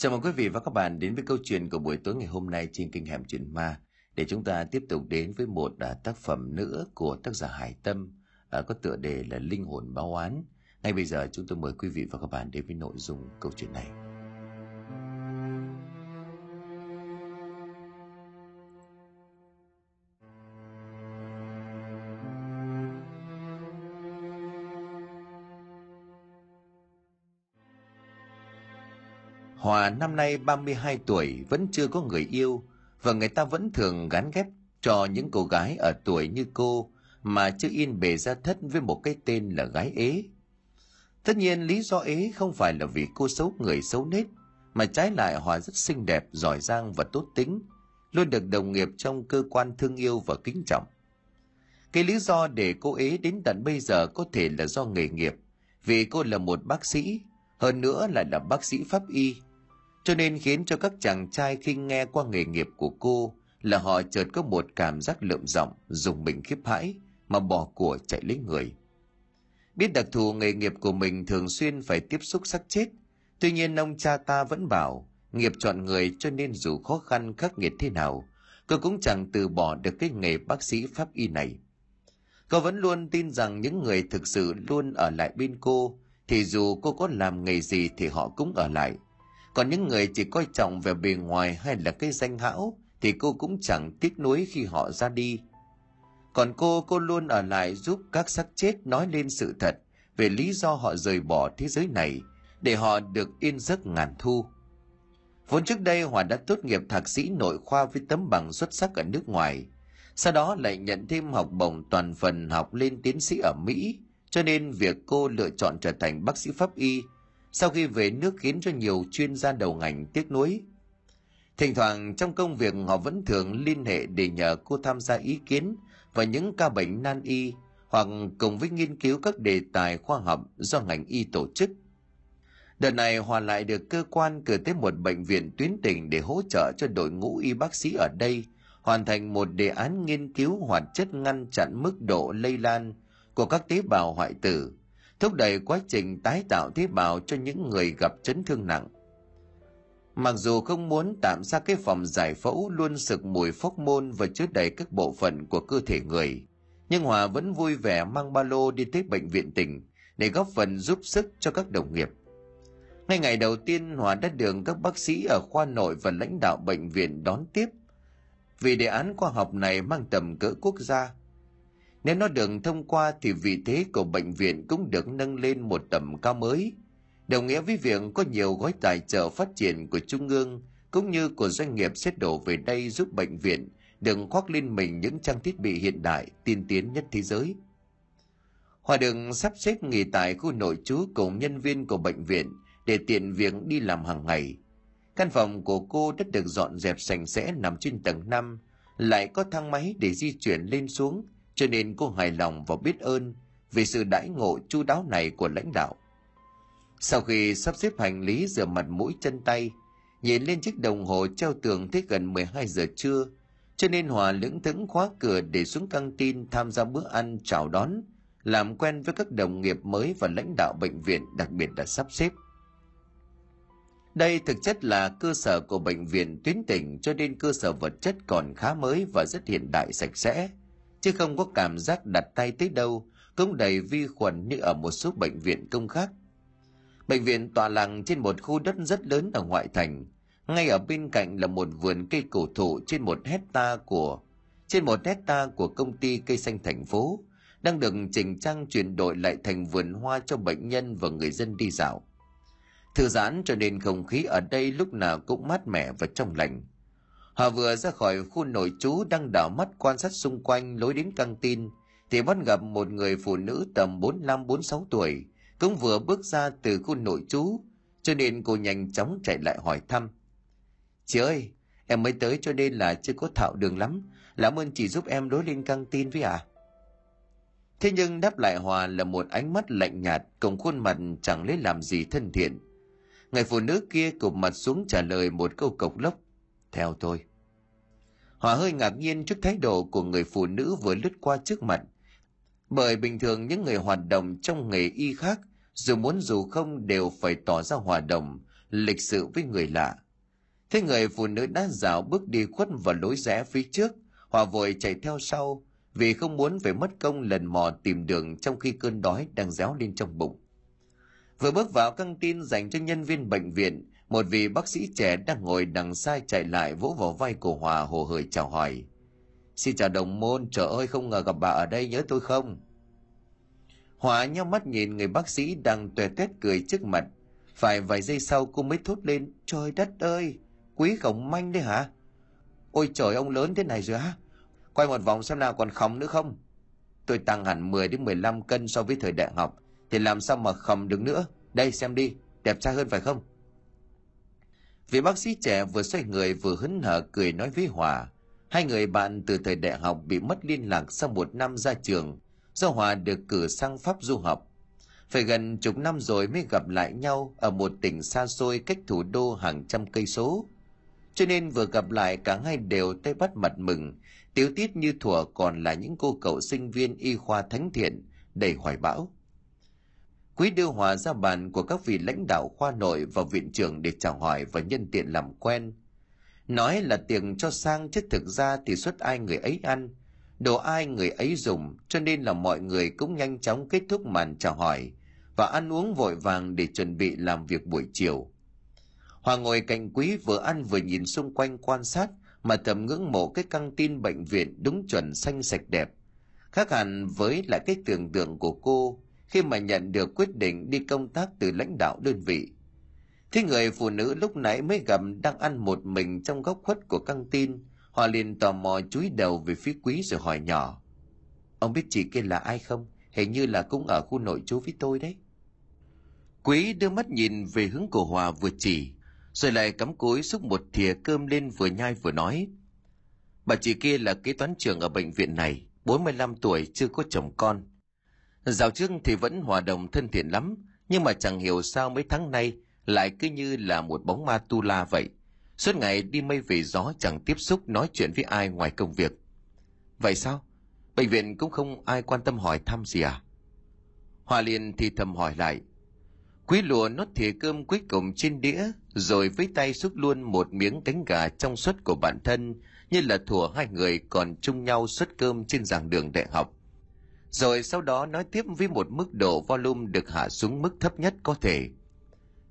Chào mừng quý vị và các bạn đến với câu chuyện của buổi tối ngày hôm nay trên kênh Hẻm Chuyện Ma để chúng ta tiếp tục đến với một à, tác phẩm nữa của tác giả Hải Tâm à, có tựa đề là Linh hồn báo Án. Ngay bây giờ chúng tôi mời quý vị và các bạn đến với nội dung câu chuyện này. Hòa năm nay 32 tuổi vẫn chưa có người yêu và người ta vẫn thường gắn ghép cho những cô gái ở tuổi như cô mà chưa in bề ra thất với một cái tên là gái ế. Tất nhiên lý do ế không phải là vì cô xấu người xấu nết mà trái lại Hòa rất xinh đẹp, giỏi giang và tốt tính, luôn được đồng nghiệp trong cơ quan thương yêu và kính trọng. Cái lý do để cô ế đến tận bây giờ có thể là do nghề nghiệp, vì cô là một bác sĩ, hơn nữa lại là bác sĩ pháp y, cho nên khiến cho các chàng trai khi nghe qua nghề nghiệp của cô là họ chợt có một cảm giác lượm giọng, dùng mình khiếp hãi, mà bỏ của chạy lấy người. Biết đặc thù nghề nghiệp của mình thường xuyên phải tiếp xúc xác chết, tuy nhiên ông cha ta vẫn bảo, nghiệp chọn người cho nên dù khó khăn khắc nghiệt thế nào, cô cũng chẳng từ bỏ được cái nghề bác sĩ pháp y này. Cô vẫn luôn tin rằng những người thực sự luôn ở lại bên cô, thì dù cô có làm nghề gì thì họ cũng ở lại còn những người chỉ coi trọng về bề ngoài hay là cái danh hão, thì cô cũng chẳng tiếc nuối khi họ ra đi. Còn cô cô luôn ở lại giúp các xác chết nói lên sự thật về lý do họ rời bỏ thế giới này để họ được yên giấc ngàn thu. Vốn trước đây hòa đã tốt nghiệp thạc sĩ nội khoa với tấm bằng xuất sắc ở nước ngoài, sau đó lại nhận thêm học bổng toàn phần học lên tiến sĩ ở mỹ, cho nên việc cô lựa chọn trở thành bác sĩ pháp y sau khi về nước khiến cho nhiều chuyên gia đầu ngành tiếc nuối. Thỉnh thoảng trong công việc họ vẫn thường liên hệ để nhờ cô tham gia ý kiến và những ca bệnh nan y hoặc cùng với nghiên cứu các đề tài khoa học do ngành y tổ chức. Đợt này Hòa lại được cơ quan cử tới một bệnh viện tuyến tỉnh để hỗ trợ cho đội ngũ y bác sĩ ở đây hoàn thành một đề án nghiên cứu hoạt chất ngăn chặn mức độ lây lan của các tế bào hoại tử thúc đẩy quá trình tái tạo tế bào cho những người gặp chấn thương nặng. Mặc dù không muốn tạm ra cái phòng giải phẫu luôn sực mùi phóc môn và chứa đầy các bộ phận của cơ thể người, nhưng Hòa vẫn vui vẻ mang ba lô đi tới bệnh viện tỉnh để góp phần giúp sức cho các đồng nghiệp. Ngay ngày đầu tiên Hòa đã được các bác sĩ ở khoa nội và lãnh đạo bệnh viện đón tiếp. Vì đề án khoa học này mang tầm cỡ quốc gia, nếu nó được thông qua thì vị thế của bệnh viện cũng được nâng lên một tầm cao mới, đồng nghĩa với việc có nhiều gói tài trợ phát triển của Trung ương cũng như của doanh nghiệp sẽ đổ về đây giúp bệnh viện đừng khoác lên mình những trang thiết bị hiện đại tiên tiến nhất thế giới. Hòa đường sắp xếp nghỉ tại khu nội trú cùng nhân viên của bệnh viện để tiện việc đi làm hàng ngày. Căn phòng của cô đã được dọn dẹp sạch sẽ nằm trên tầng 5, lại có thang máy để di chuyển lên xuống – cho nên cô hài lòng và biết ơn vì sự đãi ngộ chu đáo này của lãnh đạo. Sau khi sắp xếp hành lý rửa mặt mũi chân tay, nhìn lên chiếc đồng hồ treo tường thấy gần 12 giờ trưa, cho nên Hòa lững thững khóa cửa để xuống căng tin tham gia bữa ăn chào đón, làm quen với các đồng nghiệp mới và lãnh đạo bệnh viện đặc biệt đã sắp xếp. Đây thực chất là cơ sở của bệnh viện tuyến tỉnh cho nên cơ sở vật chất còn khá mới và rất hiện đại sạch sẽ – chứ không có cảm giác đặt tay tới đâu cũng đầy vi khuẩn như ở một số bệnh viện công khác. Bệnh viện tọa lạc trên một khu đất rất lớn ở ngoại thành, ngay ở bên cạnh là một vườn cây cổ thụ trên một hecta của trên một hecta của công ty cây xanh thành phố đang được chỉnh trang chuyển đổi lại thành vườn hoa cho bệnh nhân và người dân đi dạo. Thư giãn cho nên không khí ở đây lúc nào cũng mát mẻ và trong lành. Họ vừa ra khỏi khu nội trú đang đảo mắt quan sát xung quanh lối đến căng tin, thì bắt gặp một người phụ nữ tầm 45-46 tuổi, cũng vừa bước ra từ khu nội trú, cho nên cô nhanh chóng chạy lại hỏi thăm. Chị ơi, em mới tới cho nên là chưa có thạo đường lắm, làm ơn chị giúp em lối lên căng tin với à? Thế nhưng đáp lại Hòa là một ánh mắt lạnh nhạt, cùng khuôn mặt chẳng lấy làm gì thân thiện. Người phụ nữ kia cụp mặt xuống trả lời một câu cộc lốc. Theo tôi. Họ hơi ngạc nhiên trước thái độ của người phụ nữ vừa lướt qua trước mặt. Bởi bình thường những người hoạt động trong nghề y khác, dù muốn dù không đều phải tỏ ra hòa đồng, lịch sự với người lạ. Thế người phụ nữ đã dạo bước đi khuất vào lối rẽ phía trước, Hòa vội chạy theo sau, vì không muốn phải mất công lần mò tìm đường trong khi cơn đói đang réo lên trong bụng. Vừa bước vào căng tin dành cho nhân viên bệnh viện, một vị bác sĩ trẻ đang ngồi đằng xa chạy lại vỗ vào vai của Hòa hồ hởi chào hỏi. Xin chào đồng môn, trời ơi không ngờ gặp bà ở đây nhớ tôi không? Hòa nhau mắt nhìn người bác sĩ đang tuè tuét cười trước mặt. Phải vài giây sau cô mới thốt lên, trời đất ơi, quý khổng manh đấy hả? Ôi trời ông lớn thế này rồi hả? Quay một vòng xem nào còn khổng nữa không? Tôi tăng hẳn 10 đến 15 cân so với thời đại học, thì làm sao mà khổng được nữa? Đây xem đi, đẹp trai hơn phải không? Vị bác sĩ trẻ vừa xoay người vừa hứng hở cười nói với Hòa. Hai người bạn từ thời đại học bị mất liên lạc sau một năm ra trường, do Hòa được cử sang Pháp du học. Phải gần chục năm rồi mới gặp lại nhau ở một tỉnh xa xôi cách thủ đô hàng trăm cây số. Cho nên vừa gặp lại cả hai đều tay bắt mặt mừng, tiếu tiết như thuở còn là những cô cậu sinh viên y khoa thánh thiện, đầy hoài bão. Quý đưa Hòa ra bàn của các vị lãnh đạo khoa nội và viện trưởng để chào hỏi và nhân tiện làm quen. Nói là tiền cho sang chứ thực ra thì xuất ai người ấy ăn, đồ ai người ấy dùng cho nên là mọi người cũng nhanh chóng kết thúc màn chào hỏi và ăn uống vội vàng để chuẩn bị làm việc buổi chiều. Hòa ngồi cạnh quý vừa ăn vừa nhìn xung quanh quan sát mà thầm ngưỡng mộ cái căng tin bệnh viện đúng chuẩn xanh sạch đẹp. Khác hẳn với lại cái tưởng tượng của cô khi mà nhận được quyết định đi công tác từ lãnh đạo đơn vị. Thế người phụ nữ lúc nãy mới gặp đang ăn một mình trong góc khuất của căng tin, họ liền tò mò chúi đầu về phía quý rồi hỏi nhỏ. Ông biết chị kia là ai không? Hình như là cũng ở khu nội trú với tôi đấy. Quý đưa mắt nhìn về hướng của Hòa vừa chỉ, rồi lại cắm cúi xúc một thìa cơm lên vừa nhai vừa nói. Bà chị kia là kế toán trưởng ở bệnh viện này, 45 tuổi chưa có chồng con. Dạo trước thì vẫn hòa đồng thân thiện lắm, nhưng mà chẳng hiểu sao mấy tháng nay lại cứ như là một bóng ma tu la vậy. Suốt ngày đi mây về gió chẳng tiếp xúc nói chuyện với ai ngoài công việc. Vậy sao? Bệnh viện cũng không ai quan tâm hỏi thăm gì à? Hòa liền thì thầm hỏi lại. Quý lùa nốt thìa cơm cuối cùng trên đĩa, rồi với tay xúc luôn một miếng cánh gà trong suất của bản thân, như là thủa hai người còn chung nhau suất cơm trên giảng đường đại học. Rồi sau đó nói tiếp với một mức độ volume được hạ xuống mức thấp nhất có thể.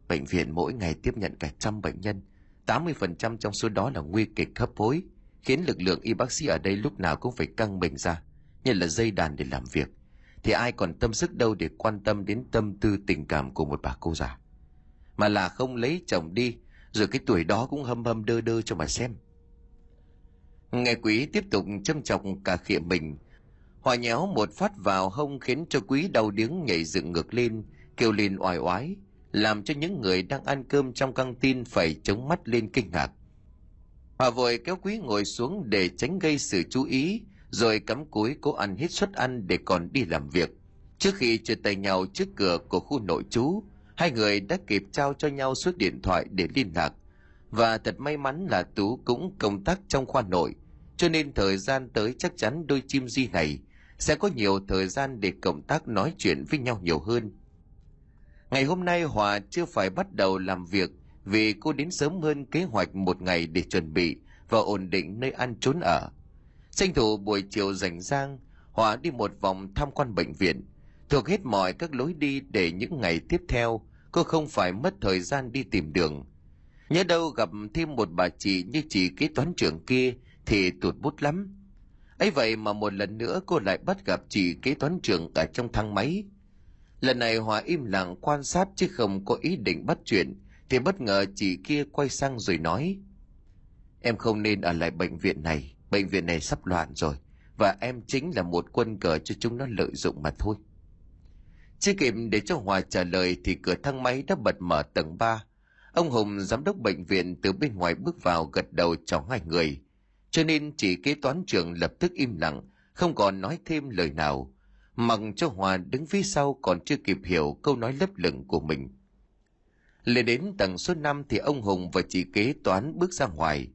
Bệnh viện mỗi ngày tiếp nhận cả trăm bệnh nhân, 80% trong số đó là nguy kịch hấp hối, khiến lực lượng y bác sĩ ở đây lúc nào cũng phải căng mình ra, như là dây đàn để làm việc. Thì ai còn tâm sức đâu để quan tâm đến tâm tư tình cảm của một bà cô già. Mà là không lấy chồng đi, rồi cái tuổi đó cũng hâm hâm đơ đơ cho mà xem. Nghe quý tiếp tục châm chọc cả khịa mình, hòa nhéo một phát vào hông khiến cho quý đau điếng nhảy dựng ngược lên, kêu lên oai oái, làm cho những người đang ăn cơm trong căng tin phải chống mắt lên kinh ngạc. Hòa vội kéo quý ngồi xuống để tránh gây sự chú ý, rồi cắm cúi cố ăn hết suất ăn để còn đi làm việc. Trước khi chia tay nhau trước cửa của khu nội trú, hai người đã kịp trao cho nhau số điện thoại để liên lạc. Và thật may mắn là Tú cũng công tác trong khoa nội, cho nên thời gian tới chắc chắn đôi chim di này sẽ có nhiều thời gian để cộng tác nói chuyện với nhau nhiều hơn. Ngày hôm nay Hòa chưa phải bắt đầu làm việc vì cô đến sớm hơn kế hoạch một ngày để chuẩn bị và ổn định nơi ăn trốn ở. Tranh thủ buổi chiều rảnh rang, Hòa đi một vòng tham quan bệnh viện, thuộc hết mọi các lối đi để những ngày tiếp theo cô không phải mất thời gian đi tìm đường. Nhớ đâu gặp thêm một bà chị như chị kế toán trưởng kia thì tụt bút lắm ấy vậy mà một lần nữa cô lại bắt gặp chị kế toán trưởng ở trong thang máy. Lần này Hòa im lặng quan sát chứ không có ý định bắt chuyện, thì bất ngờ chị kia quay sang rồi nói. Em không nên ở lại bệnh viện này, bệnh viện này sắp loạn rồi, và em chính là một quân cờ cho chúng nó lợi dụng mà thôi. Chưa kịp để cho Hòa trả lời thì cửa thang máy đã bật mở tầng 3. Ông Hùng, giám đốc bệnh viện từ bên ngoài bước vào gật đầu chào hai người. Cho nên chỉ kế toán trưởng lập tức im lặng, không còn nói thêm lời nào. Mặc cho Hòa đứng phía sau còn chưa kịp hiểu câu nói lấp lửng của mình. Lên đến tầng số 5 thì ông Hùng và chị kế toán bước ra ngoài.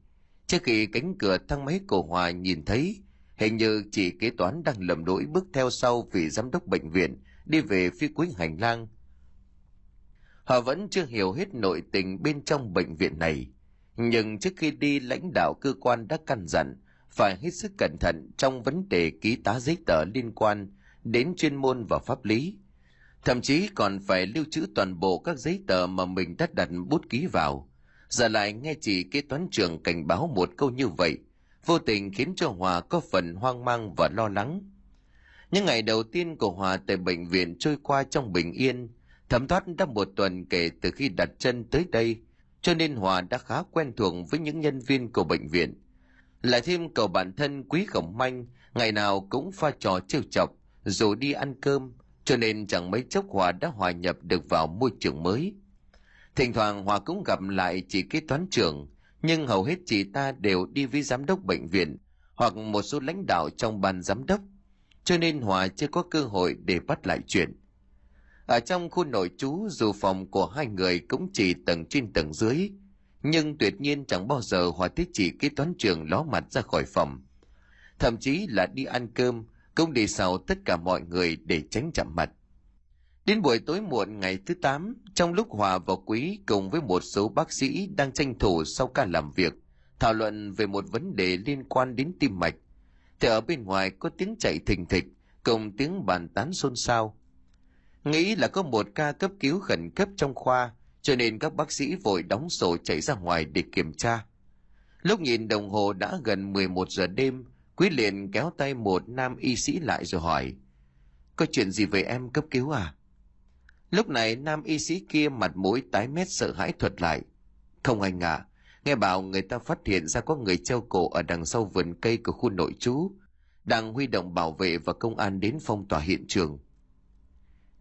Trước khi cánh cửa thang máy của Hòa nhìn thấy, hình như chị kế toán đang lầm lỗi bước theo sau vị giám đốc bệnh viện đi về phía cuối hành lang. Họ vẫn chưa hiểu hết nội tình bên trong bệnh viện này. Nhưng trước khi đi lãnh đạo cơ quan đã căn dặn phải hết sức cẩn thận trong vấn đề ký tá giấy tờ liên quan đến chuyên môn và pháp lý. Thậm chí còn phải lưu trữ toàn bộ các giấy tờ mà mình đã đặt bút ký vào. Giờ lại nghe chị kế toán trưởng cảnh báo một câu như vậy, vô tình khiến cho Hòa có phần hoang mang và lo lắng. Những ngày đầu tiên của Hòa tại bệnh viện trôi qua trong bình yên, thấm thoát đã một tuần kể từ khi đặt chân tới đây, cho nên Hòa đã khá quen thuộc với những nhân viên của bệnh viện. Lại thêm cậu bản thân quý khổng manh, ngày nào cũng pha trò trêu chọc, rồi đi ăn cơm, cho nên chẳng mấy chốc Hòa đã hòa nhập được vào môi trường mới. Thỉnh thoảng Hòa cũng gặp lại chị kế toán trưởng, nhưng hầu hết chị ta đều đi với giám đốc bệnh viện hoặc một số lãnh đạo trong ban giám đốc, cho nên Hòa chưa có cơ hội để bắt lại chuyện. Ở trong khu nội trú dù phòng của hai người cũng chỉ tầng trên tầng dưới, nhưng tuyệt nhiên chẳng bao giờ Hòa tiết chỉ kế toán trưởng ló mặt ra khỏi phòng. Thậm chí là đi ăn cơm, cũng đi sau tất cả mọi người để tránh chạm mặt. Đến buổi tối muộn ngày thứ 8, trong lúc Hòa và Quý cùng với một số bác sĩ đang tranh thủ sau ca làm việc, thảo luận về một vấn đề liên quan đến tim mạch, thì ở bên ngoài có tiếng chạy thình thịch, cùng tiếng bàn tán xôn xao. Nghĩ là có một ca cấp cứu khẩn cấp trong khoa, cho nên các bác sĩ vội đóng sổ chạy ra ngoài để kiểm tra. Lúc nhìn đồng hồ đã gần 11 giờ đêm, Quý liền kéo tay một nam y sĩ lại rồi hỏi, Có chuyện gì về em cấp cứu à? Lúc này nam y sĩ kia mặt mũi tái mét sợ hãi thuật lại. Không anh à, nghe bảo người ta phát hiện ra có người treo cổ ở đằng sau vườn cây của khu nội trú, đang huy động bảo vệ và công an đến phong tỏa hiện trường.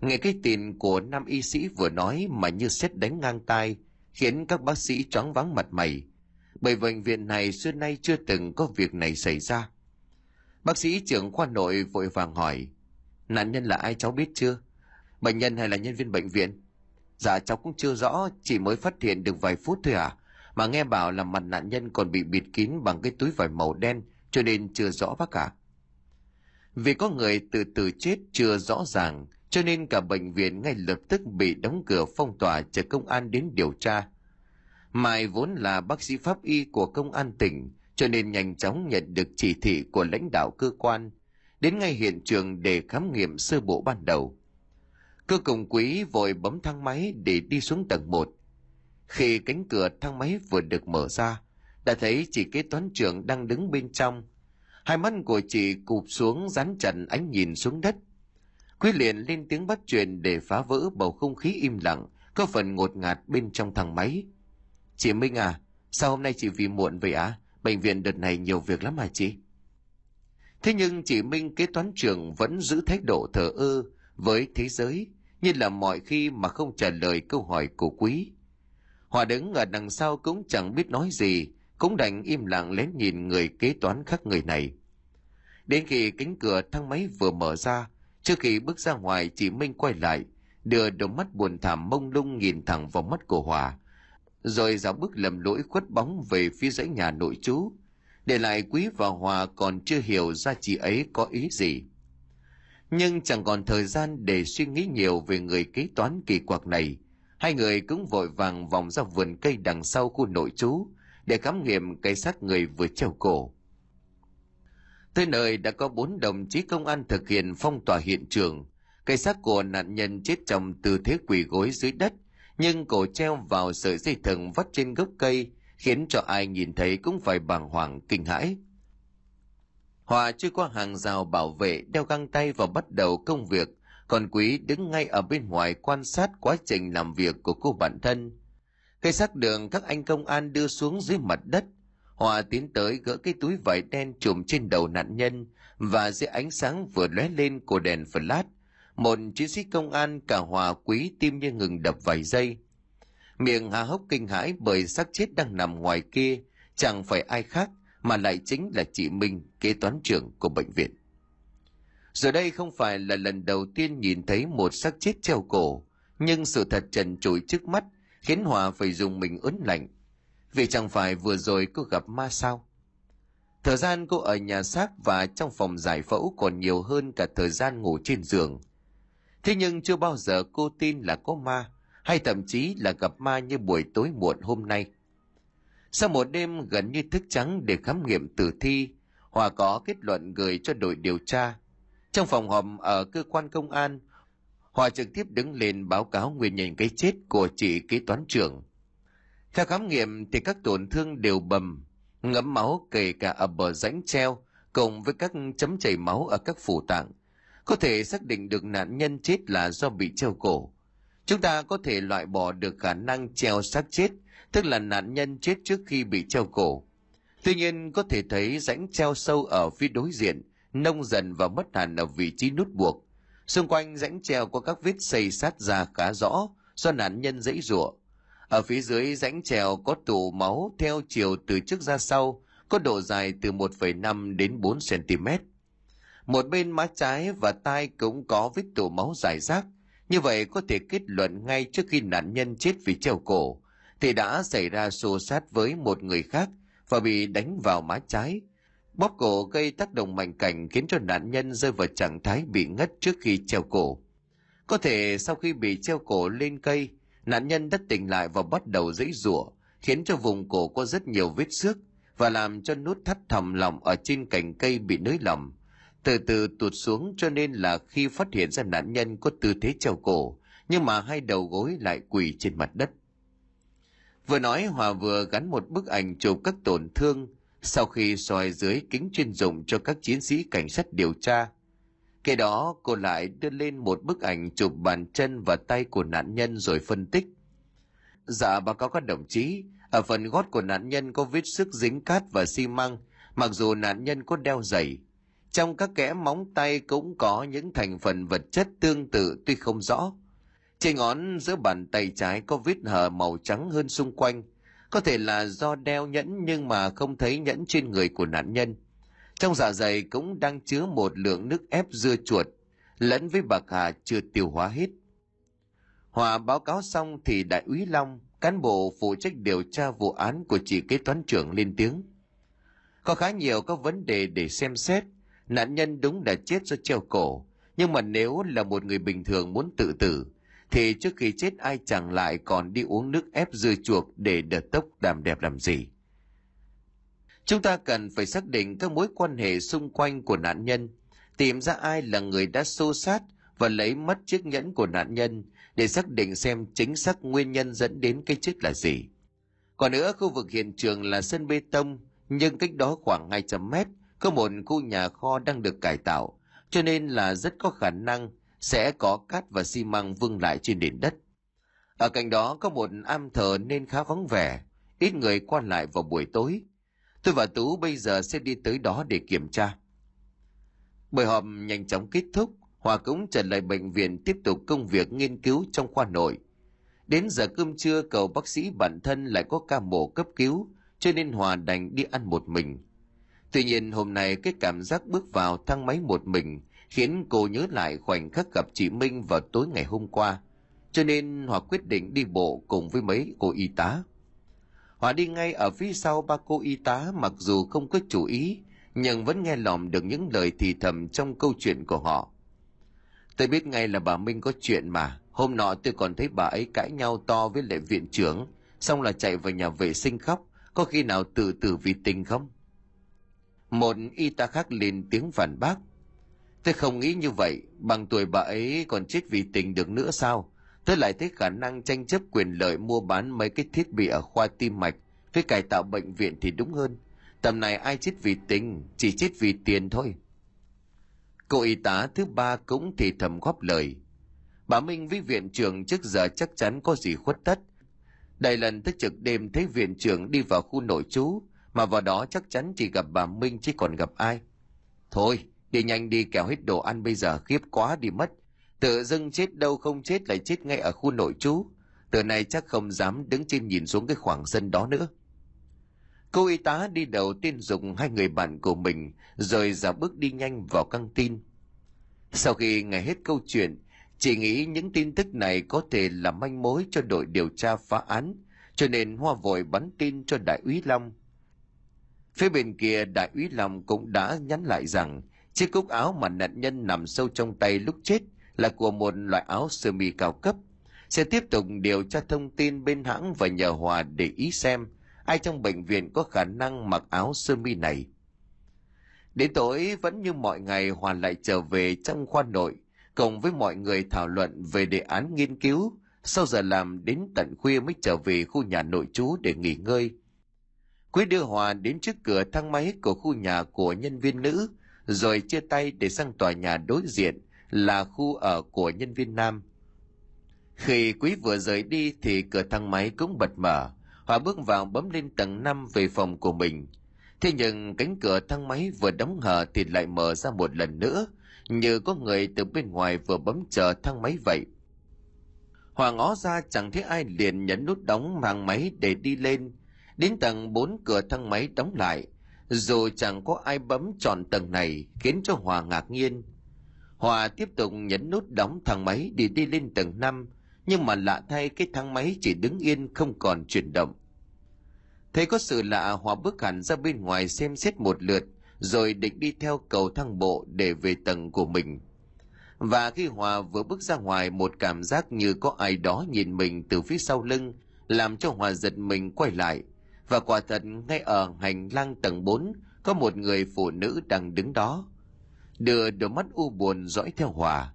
Nghe cái tin của nam y sĩ vừa nói mà như xét đánh ngang tai, khiến các bác sĩ choáng váng mặt mày. Bởi bệnh viện này xưa nay chưa từng có việc này xảy ra. Bác sĩ trưởng khoa nội vội vàng hỏi, nạn nhân là ai cháu biết chưa? Bệnh nhân hay là nhân viên bệnh viện? Dạ cháu cũng chưa rõ, chỉ mới phát hiện được vài phút thôi à. Mà nghe bảo là mặt nạn nhân còn bị bịt kín bằng cái túi vải màu đen, cho nên chưa rõ bác cả. Vì có người từ từ chết chưa rõ ràng, cho nên cả bệnh viện ngay lập tức bị đóng cửa phong tỏa chờ công an đến điều tra. Mai vốn là bác sĩ pháp y của công an tỉnh, cho nên nhanh chóng nhận được chỉ thị của lãnh đạo cơ quan, đến ngay hiện trường để khám nghiệm sơ bộ ban đầu. Cơ cùng quý vội bấm thang máy để đi xuống tầng 1. Khi cánh cửa thang máy vừa được mở ra, đã thấy chị kế toán trưởng đang đứng bên trong. Hai mắt của chị cụp xuống dán chặt ánh nhìn xuống đất. Quý liền lên tiếng bắt chuyện để phá vỡ bầu không khí im lặng, có phần ngột ngạt bên trong thang máy. Chị Minh à, sao hôm nay chị vì muộn vậy á? À? Bệnh viện đợt này nhiều việc lắm hả chị. Thế nhưng chị Minh kế toán trưởng vẫn giữ thái độ thờ ơ với thế giới, như là mọi khi mà không trả lời câu hỏi của quý. Hòa đứng ở đằng sau cũng chẳng biết nói gì, cũng đành im lặng lén nhìn người kế toán khác người này. Đến khi cánh cửa thang máy vừa mở ra, trước khi bước ra ngoài chị Minh quay lại, đưa đôi mắt buồn thảm mông lung nhìn thẳng vào mắt của Hòa, rồi dạo bước lầm lỗi khuất bóng về phía dãy nhà nội chú để lại Quý và Hòa còn chưa hiểu ra chị ấy có ý gì. Nhưng chẳng còn thời gian để suy nghĩ nhiều về người kế toán kỳ quặc này. Hai người cũng vội vàng vòng ra vườn cây đằng sau khu nội chú để khám nghiệm cây xác người vừa treo cổ tới nơi đã có bốn đồng chí công an thực hiện phong tỏa hiện trường cây xác của nạn nhân chết trong tư thế quỳ gối dưới đất nhưng cổ treo vào sợi dây thừng vắt trên gốc cây khiến cho ai nhìn thấy cũng phải bàng hoàng kinh hãi Hòa chưa qua hàng rào bảo vệ đeo găng tay và bắt đầu công việc, còn Quý đứng ngay ở bên ngoài quan sát quá trình làm việc của cô bản thân. Cây xác đường các anh công an đưa xuống dưới mặt đất. Hòa tiến tới gỡ cái túi vải đen trùm trên đầu nạn nhân và dưới ánh sáng vừa lóe lên của đèn flash. Một chiến sĩ công an cả Hòa Quý tim như ngừng đập vài giây. Miệng hà hốc kinh hãi bởi xác chết đang nằm ngoài kia, chẳng phải ai khác mà lại chính là chị Minh, kế toán trưởng của bệnh viện. Giờ đây không phải là lần đầu tiên nhìn thấy một xác chết treo cổ, nhưng sự thật trần trụi trước mắt khiến Hòa phải dùng mình ớn lạnh. Vì chẳng phải vừa rồi cô gặp ma sao? Thời gian cô ở nhà xác và trong phòng giải phẫu còn nhiều hơn cả thời gian ngủ trên giường. Thế nhưng chưa bao giờ cô tin là có ma, hay thậm chí là gặp ma như buổi tối muộn hôm nay. Sau một đêm gần như thức trắng để khám nghiệm tử thi, Hòa có kết luận gửi cho đội điều tra. Trong phòng họp ở cơ quan công an, Hòa trực tiếp đứng lên báo cáo nguyên nhân cái chết của chị kế toán trưởng. Theo khám nghiệm thì các tổn thương đều bầm, ngấm máu kể cả ở bờ rãnh treo cùng với các chấm chảy máu ở các phủ tạng. Có thể xác định được nạn nhân chết là do bị treo cổ. Chúng ta có thể loại bỏ được khả năng treo xác chết, tức là nạn nhân chết trước khi bị treo cổ. Tuy nhiên có thể thấy rãnh treo sâu ở phía đối diện, nông dần và mất hẳn ở vị trí nút buộc. Xung quanh rãnh treo có các vết xây sát ra khá rõ do nạn nhân dãy rủa. Ở phía dưới rãnh treo có tủ máu theo chiều từ trước ra sau, có độ dài từ 1,5 đến 4 cm. Một bên má trái và tai cũng có vết tủ máu dài rác. Như vậy có thể kết luận ngay trước khi nạn nhân chết vì treo cổ, thì đã xảy ra xô sát với một người khác và bị đánh vào má trái. Bóp cổ gây tác động mạnh cảnh khiến cho nạn nhân rơi vào trạng thái bị ngất trước khi treo cổ. Có thể sau khi bị treo cổ lên cây, nạn nhân đã tỉnh lại và bắt đầu dãy rủa, khiến cho vùng cổ có rất nhiều vết xước và làm cho nút thắt thầm lòng ở trên cành cây bị nới lỏng. Từ từ tụt xuống cho nên là khi phát hiện ra nạn nhân có tư thế treo cổ, nhưng mà hai đầu gối lại quỳ trên mặt đất. Vừa nói Hòa vừa gắn một bức ảnh chụp các tổn thương sau khi soi dưới kính chuyên dụng cho các chiến sĩ cảnh sát điều tra. Kế đó cô lại đưa lên một bức ảnh chụp bàn chân và tay của nạn nhân rồi phân tích. Dạ báo cáo các đồng chí, ở phần gót của nạn nhân có vết sức dính cát và xi măng, mặc dù nạn nhân có đeo giày. Trong các kẽ móng tay cũng có những thành phần vật chất tương tự tuy không rõ. Trên ngón giữa bàn tay trái có vết hở màu trắng hơn xung quanh. Có thể là do đeo nhẫn nhưng mà không thấy nhẫn trên người của nạn nhân. Trong dạ dày cũng đang chứa một lượng nước ép dưa chuột, lẫn với bạc hà chưa tiêu hóa hết. Hòa báo cáo xong thì đại úy Long, cán bộ phụ trách điều tra vụ án của chị kế toán trưởng lên tiếng. Có khá nhiều các vấn đề để xem xét. Nạn nhân đúng đã chết do treo cổ, nhưng mà nếu là một người bình thường muốn tự tử, thì trước khi chết ai chẳng lại còn đi uống nước ép dưa chuột để đợt tốc đàm đẹp làm gì. Chúng ta cần phải xác định các mối quan hệ xung quanh của nạn nhân, tìm ra ai là người đã xô sát và lấy mất chiếc nhẫn của nạn nhân để xác định xem chính xác nguyên nhân dẫn đến cái chết là gì. Còn nữa, khu vực hiện trường là sân bê tông, nhưng cách đó khoảng 200 mét có một khu nhà kho đang được cải tạo, cho nên là rất có khả năng sẽ có cát và xi măng vương lại trên nền đất. Ở cạnh đó có một am thờ nên khá vắng vẻ, ít người qua lại vào buổi tối. Tôi và Tú bây giờ sẽ đi tới đó để kiểm tra. Buổi họp nhanh chóng kết thúc, Hòa cũng trở lại bệnh viện tiếp tục công việc nghiên cứu trong khoa nội. Đến giờ cơm trưa cầu bác sĩ bản thân lại có ca mổ cấp cứu, cho nên Hòa đành đi ăn một mình. Tuy nhiên hôm nay cái cảm giác bước vào thang máy một mình khiến cô nhớ lại khoảnh khắc gặp chị Minh vào tối ngày hôm qua. Cho nên Hòa quyết định đi bộ cùng với mấy cô y tá họ đi ngay ở phía sau ba cô y tá mặc dù không có chú ý, nhưng vẫn nghe lỏm được những lời thì thầm trong câu chuyện của họ. Tôi biết ngay là bà Minh có chuyện mà. Hôm nọ tôi còn thấy bà ấy cãi nhau to với lệ viện trưởng, xong là chạy vào nhà vệ sinh khóc. Có khi nào tự tử vì tình không? Một y tá khác lên tiếng phản bác. Tôi không nghĩ như vậy, bằng tuổi bà ấy còn chết vì tình được nữa sao? Tôi lại thấy khả năng tranh chấp quyền lợi mua bán mấy cái thiết bị ở khoa tim mạch với cải tạo bệnh viện thì đúng hơn. Tầm này ai chết vì tình, chỉ chết vì tiền thôi. Cô y tá thứ ba cũng thì thầm góp lời. Bà Minh với viện trưởng trước giờ chắc chắn có gì khuất tất. Đại lần tới trực đêm thấy viện trưởng đi vào khu nội trú, mà vào đó chắc chắn chỉ gặp bà Minh chứ còn gặp ai. Thôi, đi nhanh đi kẻo hết đồ ăn bây giờ khiếp quá đi mất. Tự dưng chết đâu không chết lại chết ngay ở khu nội trú. Từ này chắc không dám đứng trên nhìn xuống cái khoảng sân đó nữa. Cô y tá đi đầu tiên dùng hai người bạn của mình rồi giả bước đi nhanh vào căng tin. Sau khi nghe hết câu chuyện, chị nghĩ những tin tức này có thể là manh mối cho đội điều tra phá án, cho nên Hoa vội bắn tin cho Đại úy Long. Phía bên kia Đại úy Long cũng đã nhắn lại rằng chiếc cúc áo mà nạn nhân nằm sâu trong tay lúc chết là của một loại áo sơ mi cao cấp. sẽ tiếp tục điều tra thông tin bên hãng và nhờ Hòa để ý xem ai trong bệnh viện có khả năng mặc áo sơ mi này. Đến tối vẫn như mọi ngày Hòa lại trở về trong khoa nội, cùng với mọi người thảo luận về đề án nghiên cứu, sau giờ làm đến tận khuya mới trở về khu nhà nội trú để nghỉ ngơi. Quý đưa Hòa đến trước cửa thang máy của khu nhà của nhân viên nữ, rồi chia tay để sang tòa nhà đối diện là khu ở của nhân viên nam. Khi Quý vừa rời đi thì cửa thang máy cũng bật mở, Hòa bước vào bấm lên tầng 5 về phòng của mình. Thế nhưng cánh cửa thang máy vừa đóng hở thì lại mở ra một lần nữa, như có người từ bên ngoài vừa bấm chờ thang máy vậy. Hòa ngó ra chẳng thấy ai liền nhấn nút đóng mang máy để đi lên. Đến tầng 4 cửa thang máy đóng lại, dù chẳng có ai bấm chọn tầng này khiến cho Hòa ngạc nhiên. Hòa tiếp tục nhấn nút đóng thang máy để đi lên tầng 5, nhưng mà lạ thay cái thang máy chỉ đứng yên không còn chuyển động. Thấy có sự lạ Hòa bước hẳn ra bên ngoài xem xét một lượt, rồi định đi theo cầu thang bộ để về tầng của mình. Và khi Hòa vừa bước ra ngoài một cảm giác như có ai đó nhìn mình từ phía sau lưng, làm cho Hòa giật mình quay lại. Và quả thật ngay ở hành lang tầng 4 có một người phụ nữ đang đứng đó. Đưa đôi mắt u buồn dõi theo Hòa.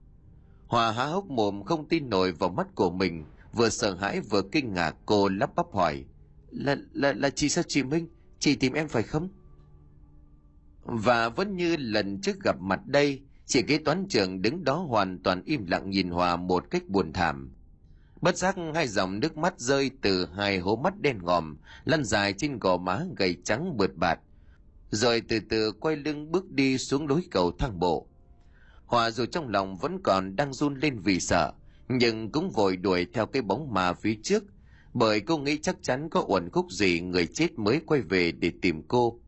Hòa há hốc mồm không tin nổi vào mắt của mình, vừa sợ hãi vừa kinh ngạc cô lắp bắp hỏi. Là, là, là chị sao chị Minh? Chị tìm em phải không? Và vẫn như lần trước gặp mặt đây, chị kế toán trưởng đứng đó hoàn toàn im lặng nhìn Hòa một cách buồn thảm. Bất giác hai dòng nước mắt rơi từ hai hố mắt đen ngòm, lăn dài trên gò má gầy trắng bượt bạt, rồi từ từ quay lưng bước đi xuống lối cầu thang bộ. Hòa dù trong lòng vẫn còn đang run lên vì sợ, nhưng cũng vội đuổi theo cái bóng ma phía trước, bởi cô nghĩ chắc chắn có uẩn khúc gì người chết mới quay về để tìm cô.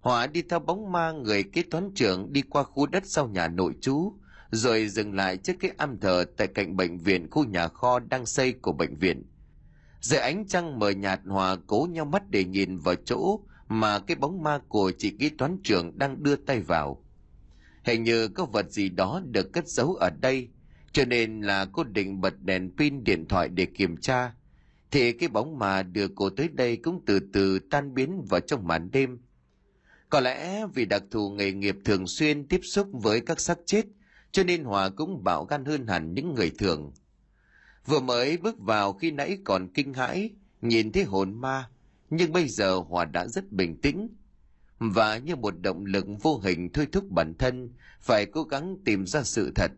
Hòa đi theo bóng ma người kế toán trưởng đi qua khu đất sau nhà nội trú, rồi dừng lại trước cái am thờ tại cạnh bệnh viện khu nhà kho đang xây của bệnh viện. Dưới ánh trăng mờ nhạt Hòa cố nhau mắt để nhìn vào chỗ mà cái bóng ma của chị kế toán trưởng đang đưa tay vào. Hình như có vật gì đó được cất giấu ở đây, cho nên là cô định bật đèn pin điện thoại để kiểm tra. Thì cái bóng ma đưa cô tới đây cũng từ từ tan biến vào trong màn đêm. Có lẽ vì đặc thù nghề nghiệp thường xuyên tiếp xúc với các xác chết, cho nên Hòa cũng bạo gan hơn hẳn những người thường. Vừa mới bước vào khi nãy còn kinh hãi, nhìn thấy hồn ma, nhưng bây giờ Hòa đã rất bình tĩnh. Và như một động lực vô hình thôi thúc bản thân phải cố gắng tìm ra sự thật,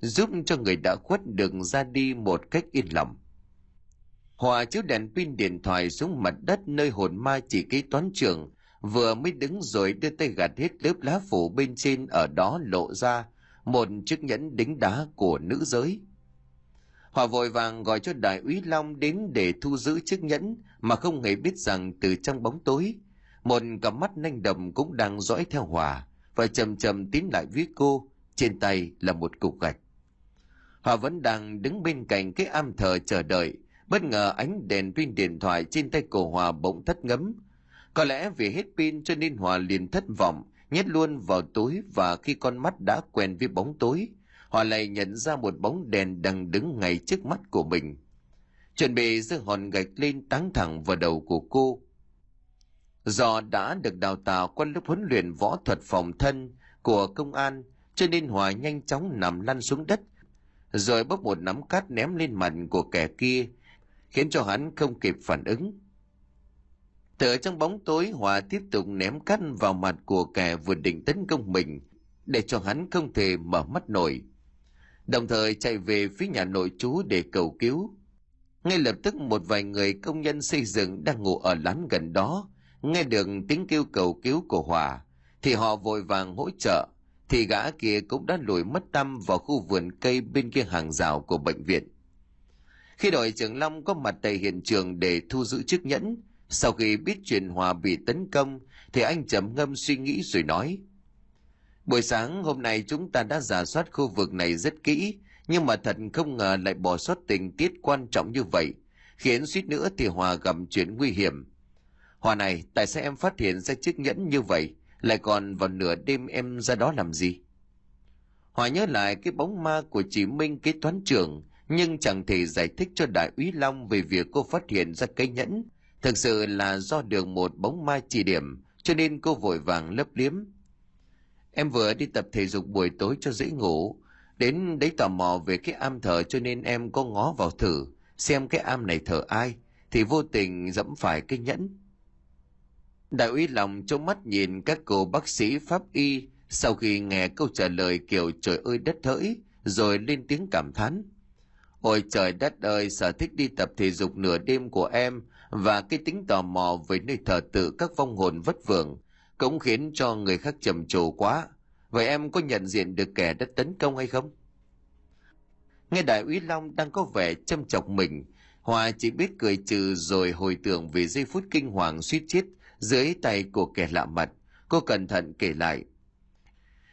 giúp cho người đã khuất được ra đi một cách yên lòng. Hòa chiếu đèn pin điện thoại xuống mặt đất nơi hồn ma chỉ kế toán trưởng vừa mới đứng rồi đưa tay gạt hết lớp lá phủ bên trên ở đó lộ ra một chiếc nhẫn đính đá của nữ giới. Họ vội vàng gọi cho đại úy Long đến để thu giữ chiếc nhẫn mà không hề biết rằng từ trong bóng tối, một cặp mắt nanh đầm cũng đang dõi theo Hòa và chầm chầm tiến lại với cô, trên tay là một cục gạch. Họ vẫn đang đứng bên cạnh cái am thờ chờ đợi, bất ngờ ánh đèn pin điện thoại trên tay cổ Hòa bỗng thất ngấm. Có lẽ vì hết pin cho nên Hòa liền thất vọng, nhét luôn vào túi và khi con mắt đã quen với bóng tối, họ lại nhận ra một bóng đèn đang đứng ngay trước mắt của mình. Chuẩn bị giơ hòn gạch lên táng thẳng vào đầu của cô. Do đã được đào tạo qua lớp huấn luyện võ thuật phòng thân của công an, cho nên Hòa nhanh chóng nằm lăn xuống đất, rồi bốc một nắm cát ném lên mặt của kẻ kia, khiến cho hắn không kịp phản ứng. Từ trong bóng tối Hòa tiếp tục ném cát vào mặt của kẻ vừa định tấn công mình để cho hắn không thể mở mắt nổi. Đồng thời chạy về phía nhà nội trú để cầu cứu. Ngay lập tức một vài người công nhân xây dựng đang ngủ ở lán gần đó nghe được tiếng kêu cầu cứu của Hòa thì họ vội vàng hỗ trợ thì gã kia cũng đã lùi mất tâm vào khu vườn cây bên kia hàng rào của bệnh viện. Khi đội trưởng Long có mặt tại hiện trường để thu giữ chiếc nhẫn, sau khi biết chuyện Hòa bị tấn công, thì anh trầm ngâm suy nghĩ rồi nói. Buổi sáng hôm nay chúng ta đã giả soát khu vực này rất kỹ, nhưng mà thật không ngờ lại bỏ sót tình tiết quan trọng như vậy, khiến suýt nữa thì Hòa gặp chuyện nguy hiểm. Hòa này, tại sao em phát hiện ra chiếc nhẫn như vậy, lại còn vào nửa đêm em ra đó làm gì? Hòa nhớ lại cái bóng ma của chị Minh kế toán trưởng, nhưng chẳng thể giải thích cho đại úy long về việc cô phát hiện ra cây nhẫn thực sự là do được một bóng ma chỉ điểm cho nên cô vội vàng lấp liếm em vừa đi tập thể dục buổi tối cho dễ ngủ. Đến đấy tò mò về cái am thờ cho nên em có ngó vào thử, xem cái am này thờ ai, thì vô tình dẫm phải cái nhẫn. Đại úy lòng trong mắt nhìn các cô bác sĩ pháp y sau khi nghe câu trả lời kiểu trời ơi, đất hỡi rồi lên tiếng cảm thán. Ôi trời đất ơi, sở thích đi tập thể dục nửa đêm của em và cái tính tò mò về nơi thờ tự các vong hồn vất vưởng cũng khiến cho người khác trầm trồ quá. Vậy em có nhận diện được kẻ đã tấn công hay không? Nghe đại úy long đang có vẻ châm chọc mình hòa chỉ biết cười trừ rồi hồi tưởng về giây phút kinh hoàng suýt chết dưới tay của kẻ lạ mặt. Cô cẩn thận kể lại.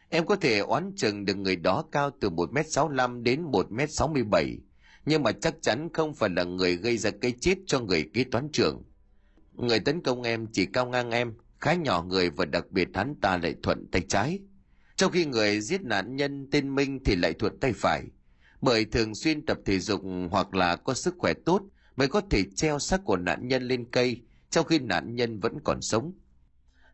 Em có thể oán chừng được người đó cao từ 1m65 đến 1m67 nhưng mà chắc chắn không phải là người gây ra cái chết cho người kế toán trưởng. Người tấn công em chỉ cao ngang em khá nhỏ người và đặc biệt hắn ta lại thuận tay trái. Trong khi người giết nạn nhân, tên minh thì lại thuận tay phải. Bởi thường xuyên tập thể dục hoặc là có sức khỏe tốt mới có thể treo xác của nạn nhân lên cây, trong khi nạn nhân vẫn còn sống.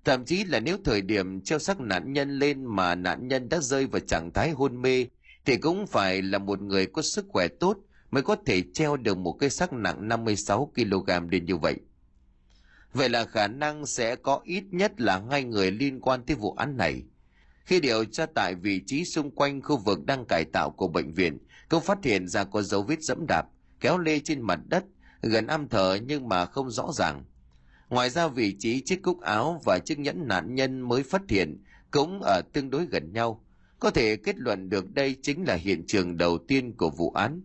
Thậm chí là nếu thời điểm treo xác nạn nhân lên mà nạn nhân đã rơi vào trạng thái hôn mê, thì cũng phải là một người có sức khỏe tốt mới có thể treo được một cái xác nặng 56 kg đến như vậy. Vậy là khả năng sẽ có ít nhất là hai người liên quan tới vụ án này. Khi điều tra tại vị trí xung quanh khu vực đang cải tạo của bệnh viện, cũng phát hiện ra có dấu vết dẫm đạp, kéo lê trên mặt đất, gần am thờ nhưng mà không rõ ràng. Ngoài ra vị trí chiếc cúc áo và chiếc nhẫn nạn nhân mới phát hiện cũng ở tương đối gần nhau. Có thể kết luận được đây chính là hiện trường đầu tiên của vụ án.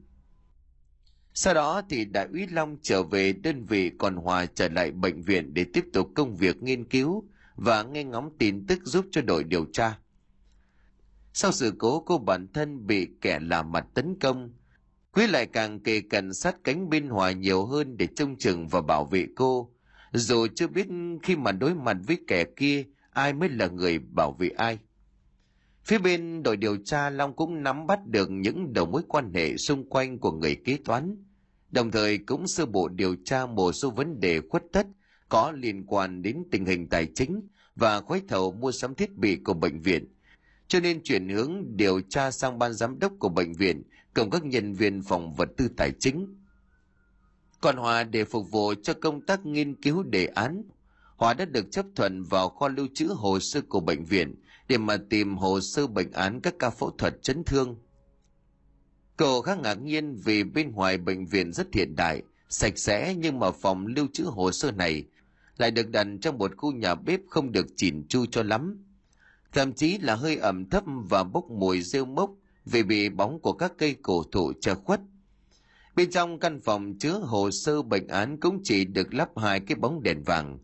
Sau đó thì đại úy Long trở về đơn vị còn Hòa trở lại bệnh viện để tiếp tục công việc nghiên cứu và nghe ngóng tin tức giúp cho đội điều tra. Sau sự cố cô bản thân bị kẻ lạ mặt tấn công, Quý lại càng kề cận sát cánh bên Hòa nhiều hơn để trông chừng và bảo vệ cô, dù chưa biết khi mà đối mặt với kẻ kia ai mới là người bảo vệ ai. Phía bên đội điều tra Long cũng nắm bắt được những đầu mối quan hệ xung quanh của người kế toán, đồng thời cũng sơ bộ điều tra một số vấn đề khuất tất có liên quan đến tình hình tài chính và gói thầu mua sắm thiết bị của bệnh viện, cho nên chuyển hướng điều tra sang ban giám đốc của bệnh viện cùng các nhân viên phòng vật tư tài chính. Còn Hòa để phục vụ cho công tác nghiên cứu đề án, Hòa đã được chấp thuận vào kho lưu trữ hồ sơ của bệnh viện để mà tìm hồ sơ bệnh án các ca phẫu thuật chấn thương. Cậu khá ngạc nhiên vì bên ngoài bệnh viện rất hiện đại, sạch sẽ nhưng mà phòng lưu trữ hồ sơ này lại được đặt trong một khu nhà bếp không được chỉn chu cho lắm. Thậm chí là hơi ẩm thấp và bốc mùi rêu mốc vì bị bóng của các cây cổ thụ che khuất. Bên trong căn phòng chứa hồ sơ bệnh án cũng chỉ được lắp hai cái bóng đèn vàng.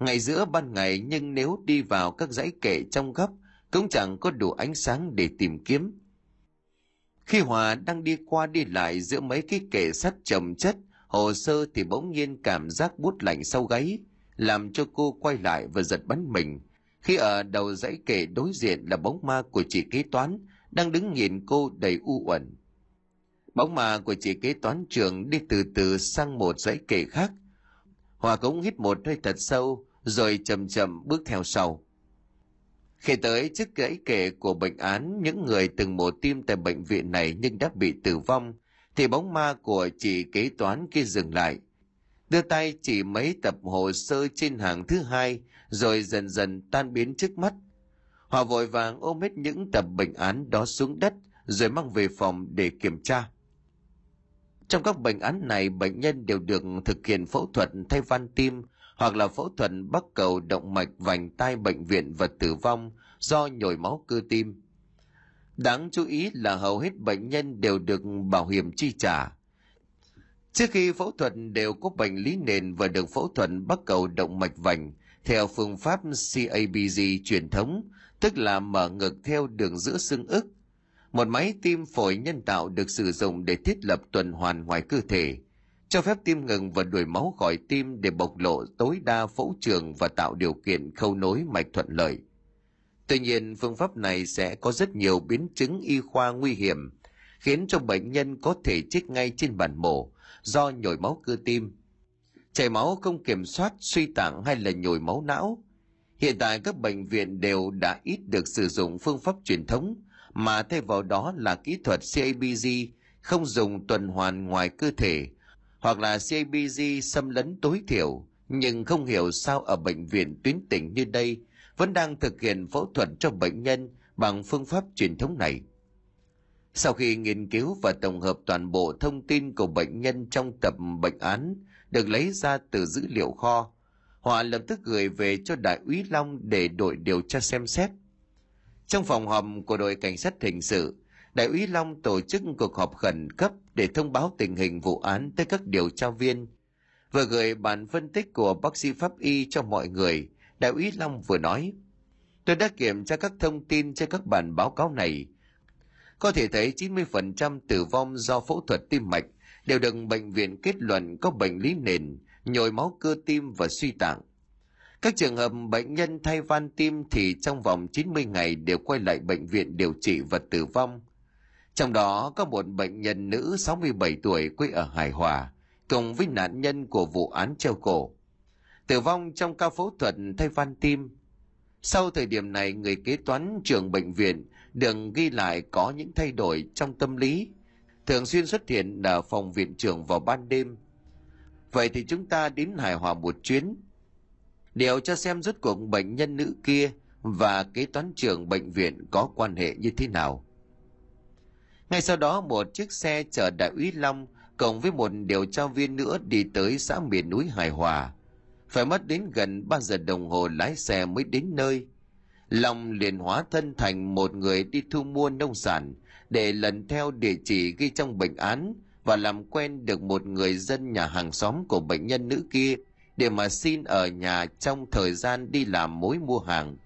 Ngày giữa ban ngày nhưng nếu đi vào các dãy kệ trong góc cũng chẳng có đủ ánh sáng để tìm kiếm. Khi Hòa đang đi qua đi lại giữa mấy cái kệ sắt chồng chất, hồ sơ thì bỗng nhiên cảm giác bút lạnh sau gáy, làm cho cô quay lại và giật bắn mình. Khi ở đầu dãy kệ đối diện là bóng ma của chị kế toán, đang đứng nhìn cô đầy u uẩn. Bóng ma của chị kế toán trường đi từ từ sang một dãy kệ khác. Hòa cũng hít một hơi thật sâu, rồi chậm chậm bước theo sau. Khi tới trước gãy kệ của bệnh án những người từng mổ tim tại bệnh viện này nhưng đã bị tử vong, thì bóng ma của chị kế toán kia dừng lại. Đưa tay chỉ mấy tập hồ sơ trên hàng thứ hai rồi dần dần tan biến trước mắt. Họ vội vàng ôm hết những tập bệnh án đó xuống đất rồi mang về phòng để kiểm tra. Trong các bệnh án này, bệnh nhân đều được thực hiện phẫu thuật thay van tim hoặc là phẫu thuật bắc cầu động mạch vành tai bệnh viện và tử vong do nhồi máu cơ tim. Đáng chú ý là hầu hết bệnh nhân đều được bảo hiểm chi trả. Trước khi phẫu thuật đều có bệnh lý nền và được phẫu thuật bắt cầu động mạch vành theo phương pháp CABG truyền thống, tức là mở ngực theo đường giữa xương ức. Một máy tim phổi nhân tạo được sử dụng để thiết lập tuần hoàn ngoài cơ thể – cho phép tim ngừng và đuổi máu khỏi tim để bộc lộ tối đa phẫu trường và tạo điều kiện khâu nối mạch thuận lợi. Tuy nhiên, phương pháp này sẽ có rất nhiều biến chứng y khoa nguy hiểm khiến cho bệnh nhân có thể chết ngay trên bàn mổ do nhồi máu cơ tim. Chảy máu không kiểm soát, suy tạng hay là nhồi máu não. Hiện tại các bệnh viện đều đã ít được sử dụng phương pháp truyền thống, mà thay vào đó là kỹ thuật CABG không dùng tuần hoàn ngoài cơ thể, hoặc là CBG xâm lấn tối thiểu, nhưng không hiểu sao ở bệnh viện tuyến tỉnh như đây vẫn đang thực hiện phẫu thuật cho bệnh nhân bằng phương pháp truyền thống này. Sau khi nghiên cứu và tổng hợp toàn bộ thông tin của bệnh nhân trong tập bệnh án được lấy ra từ dữ liệu kho, họ lập tức gửi về cho đại úy Long để đội điều tra xem xét. Trong phòng họp của đội cảnh sát hình sự, đại úy Long tổ chức cuộc họp khẩn cấp để thông báo tình hình vụ án tới các điều tra viên, vừa gửi bản phân tích của bác sĩ pháp y cho mọi người. Đại úy Long vừa nói, tôi đã kiểm tra các thông tin trên các bản báo cáo này, có thể thấy 90% tử vong do phẫu thuật tim mạch đều được bệnh viện kết luận có bệnh lý nền, nhồi máu cơ tim và suy tạng. Các trường hợp bệnh nhân thay van tim thì trong vòng 90 ngày đều quay lại bệnh viện điều trị và tử vong. Trong đó có một bệnh nhân nữ 67 tuổi quê ở Hải Hòa, cùng với nạn nhân của vụ án treo cổ. Tử vong trong ca phẫu thuật thay van tim. Sau thời điểm này, người kế toán trưởng bệnh viện đừng ghi lại có những thay đổi trong tâm lý, thường xuyên xuất hiện ở phòng viện trưởng vào ban đêm. Vậy thì chúng ta đến Hải Hòa một chuyến, điều cho xem rốt cuộc bệnh nhân nữ kia và kế toán trưởng bệnh viện có quan hệ như thế nào. Ngay sau đó, một chiếc xe chở đại úy Long cộng với một điều tra viên nữa đi tới xã miền núi Hải Hòa. Phải mất đến gần 3 giờ đồng hồ lái xe mới đến nơi. Long liền hóa thân thành một người đi thu mua nông sản, để lần theo địa chỉ ghi trong bệnh án và làm quen được một người dân nhà hàng xóm của bệnh nhân nữ kia để mà xin ở nhà trong thời gian đi làm mối mua hàng.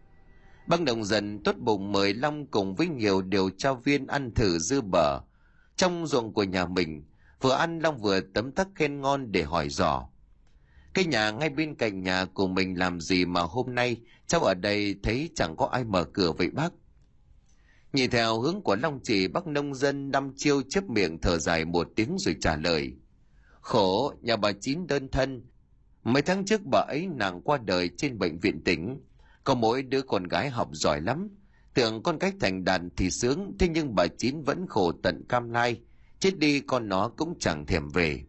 Băng đồng dần tốt bụng mời Long cùng với nhiều điều tra viên ăn thử dư bờ. Trong ruộng của nhà mình, vừa ăn Long vừa tấm tắc khen ngon để hỏi dò. Cái nhà ngay bên cạnh nhà của mình làm gì mà hôm nay cháu ở đây thấy chẳng có ai mở cửa vậy bác? Nhìn theo hướng của Long chỉ bác nông dân năm chiêu chép miệng thở dài một tiếng rồi trả lời. Khổ, nhà bà Chín đơn thân. Mấy tháng trước bà ấy nàng qua đời trên bệnh viện tỉnh. Có mỗi đứa con gái học giỏi lắm. Tưởng con cách thành đàn thì sướng, thế nhưng bà Chín vẫn khổ tận cam lai. Chết đi con nó cũng chẳng thèm về.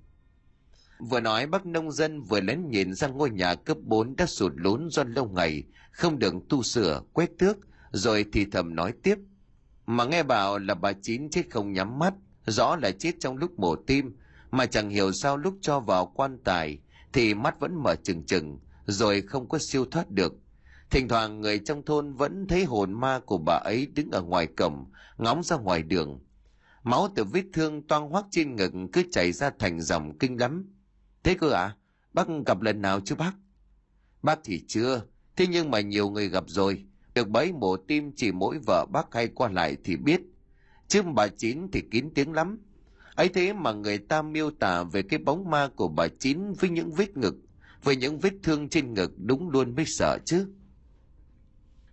Vừa nói bác nông dân vừa lén nhìn sang ngôi nhà cấp 4 đã sụt lún do lâu ngày, không được tu sửa, quét tước, rồi thì thầm nói tiếp. Mà nghe bảo là bà Chín chết không nhắm mắt, rõ là chết trong lúc mổ tim, mà chẳng hiểu sao lúc cho vào quan tài thì mắt vẫn mở trừng trừng, rồi không có siêu thoát được. Thỉnh thoảng người trong thôn vẫn thấy hồn ma của bà ấy đứng ở ngoài cổng, ngóng ra ngoài đường. Máu từ vết thương toang hoác trên ngực cứ chảy ra thành dòng kinh lắm. Thế cơ à? Bác gặp lần nào chứ bác? Bác thì chưa, thế nhưng mà nhiều người gặp rồi. Được bấy mổ tim chỉ mỗi vợ bác hay qua lại thì biết. Chứ bà Chín thì kín tiếng lắm. ấy thế mà người ta miêu tả về cái bóng ma của bà Chín với những vết ngực, với những vết thương trên ngực đúng luôn mới sợ chứ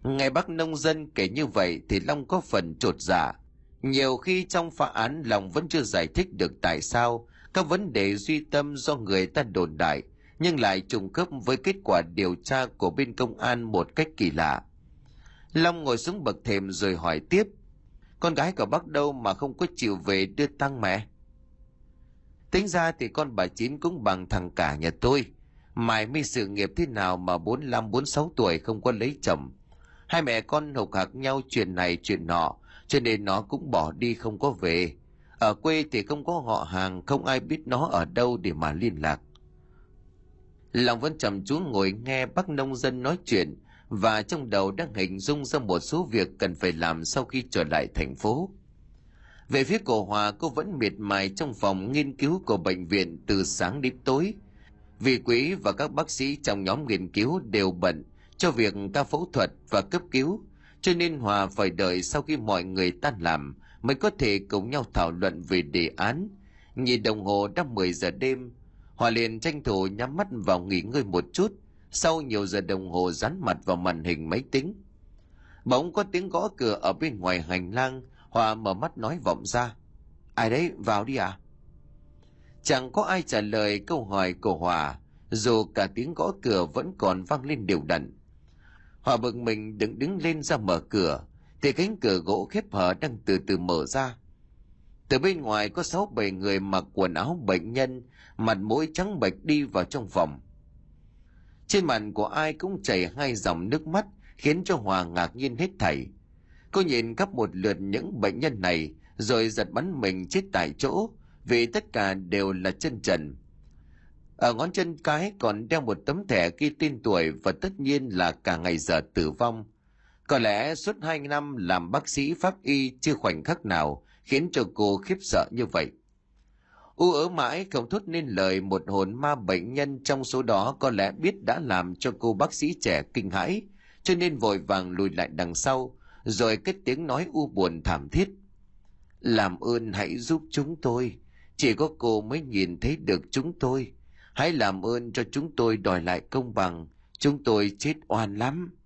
nghe bác nông dân kể như vậy thì Long có phần trột dạ. Nhiều khi trong phá án Long vẫn chưa giải thích được tại sao, các vấn đề duy tâm do người ta đồn đại, nhưng lại trùng khớp với kết quả điều tra của bên công an một cách kỳ lạ. Long ngồi xuống bậc thềm rồi hỏi tiếp. Con gái của bác đâu mà không có chịu về đưa tăng mẹ? Tính ra thì con bà Chín cũng bằng thằng cả nhà tôi. Mày mi sự nghiệp thế nào mà 45-46 tuổi không có lấy chồng. Hai mẹ con hục hạc nhau chuyện này chuyện nọ, cho nên nó cũng bỏ đi không có về. Ở quê thì không có họ hàng, không ai biết nó ở đâu để mà liên lạc. Lòng vẫn trầm chú ngồi nghe bác nông dân nói chuyện và trong đầu đang hình dung ra một số việc cần phải làm sau khi trở lại thành phố. Về phía cổ Hòa cô vẫn miệt mài trong phòng nghiên cứu của bệnh viện từ sáng đến tối. Vì quý và các bác sĩ trong nhóm nghiên cứu đều bận cho việc ca phẫu thuật và cấp cứu, cho nên Hòa phải đợi sau khi mọi người tan làm mới có thể cùng nhau thảo luận về đề án. Nhìn đồng hồ đã 10 giờ đêm, Hòa liền tranh thủ nhắm mắt vào nghỉ ngơi một chút, sau nhiều giờ đồng hồ dán mặt vào màn hình máy tính. Bỗng có tiếng gõ cửa ở bên ngoài hành lang, Hòa mở mắt nói vọng ra. Ai đấy, vào đi à? Chẳng có ai trả lời câu hỏi của Hòa, dù cả tiếng gõ cửa vẫn còn vang lên đều đặn. Hòa bực mình đứng đứng lên ra mở cửa, thì cánh cửa gỗ khép hở đang từ từ mở ra. Từ bên ngoài có sáu bảy người mặc quần áo bệnh nhân, mặt mũi trắng bệch đi vào trong phòng. Trên mặt của ai cũng chảy hai dòng nước mắt, khiến cho Hòa ngạc nhiên hết thảy. Cô nhìn khắp một lượt những bệnh nhân này, rồi giật bắn mình chết tại chỗ, vì tất cả đều là chân trần. Ở ngón chân cái còn đeo một tấm thẻ ghi tên tuổi và tất nhiên là cả ngày giờ tử vong. Có lẽ suốt hai năm làm bác sĩ pháp y chưa khoảnh khắc nào khiến cho cô khiếp sợ như vậy. U ớ mãi không thốt nên lời một hồn ma bệnh nhân trong số đó có lẽ biết đã làm cho cô bác sĩ trẻ kinh hãi, cho nên vội vàng lùi lại đằng sau, rồi kết tiếng nói u buồn thảm thiết. Làm ơn hãy giúp chúng tôi, chỉ có cô mới nhìn thấy được chúng tôi. Hãy làm ơn cho chúng tôi đòi lại công bằng, chúng tôi chết oan lắm.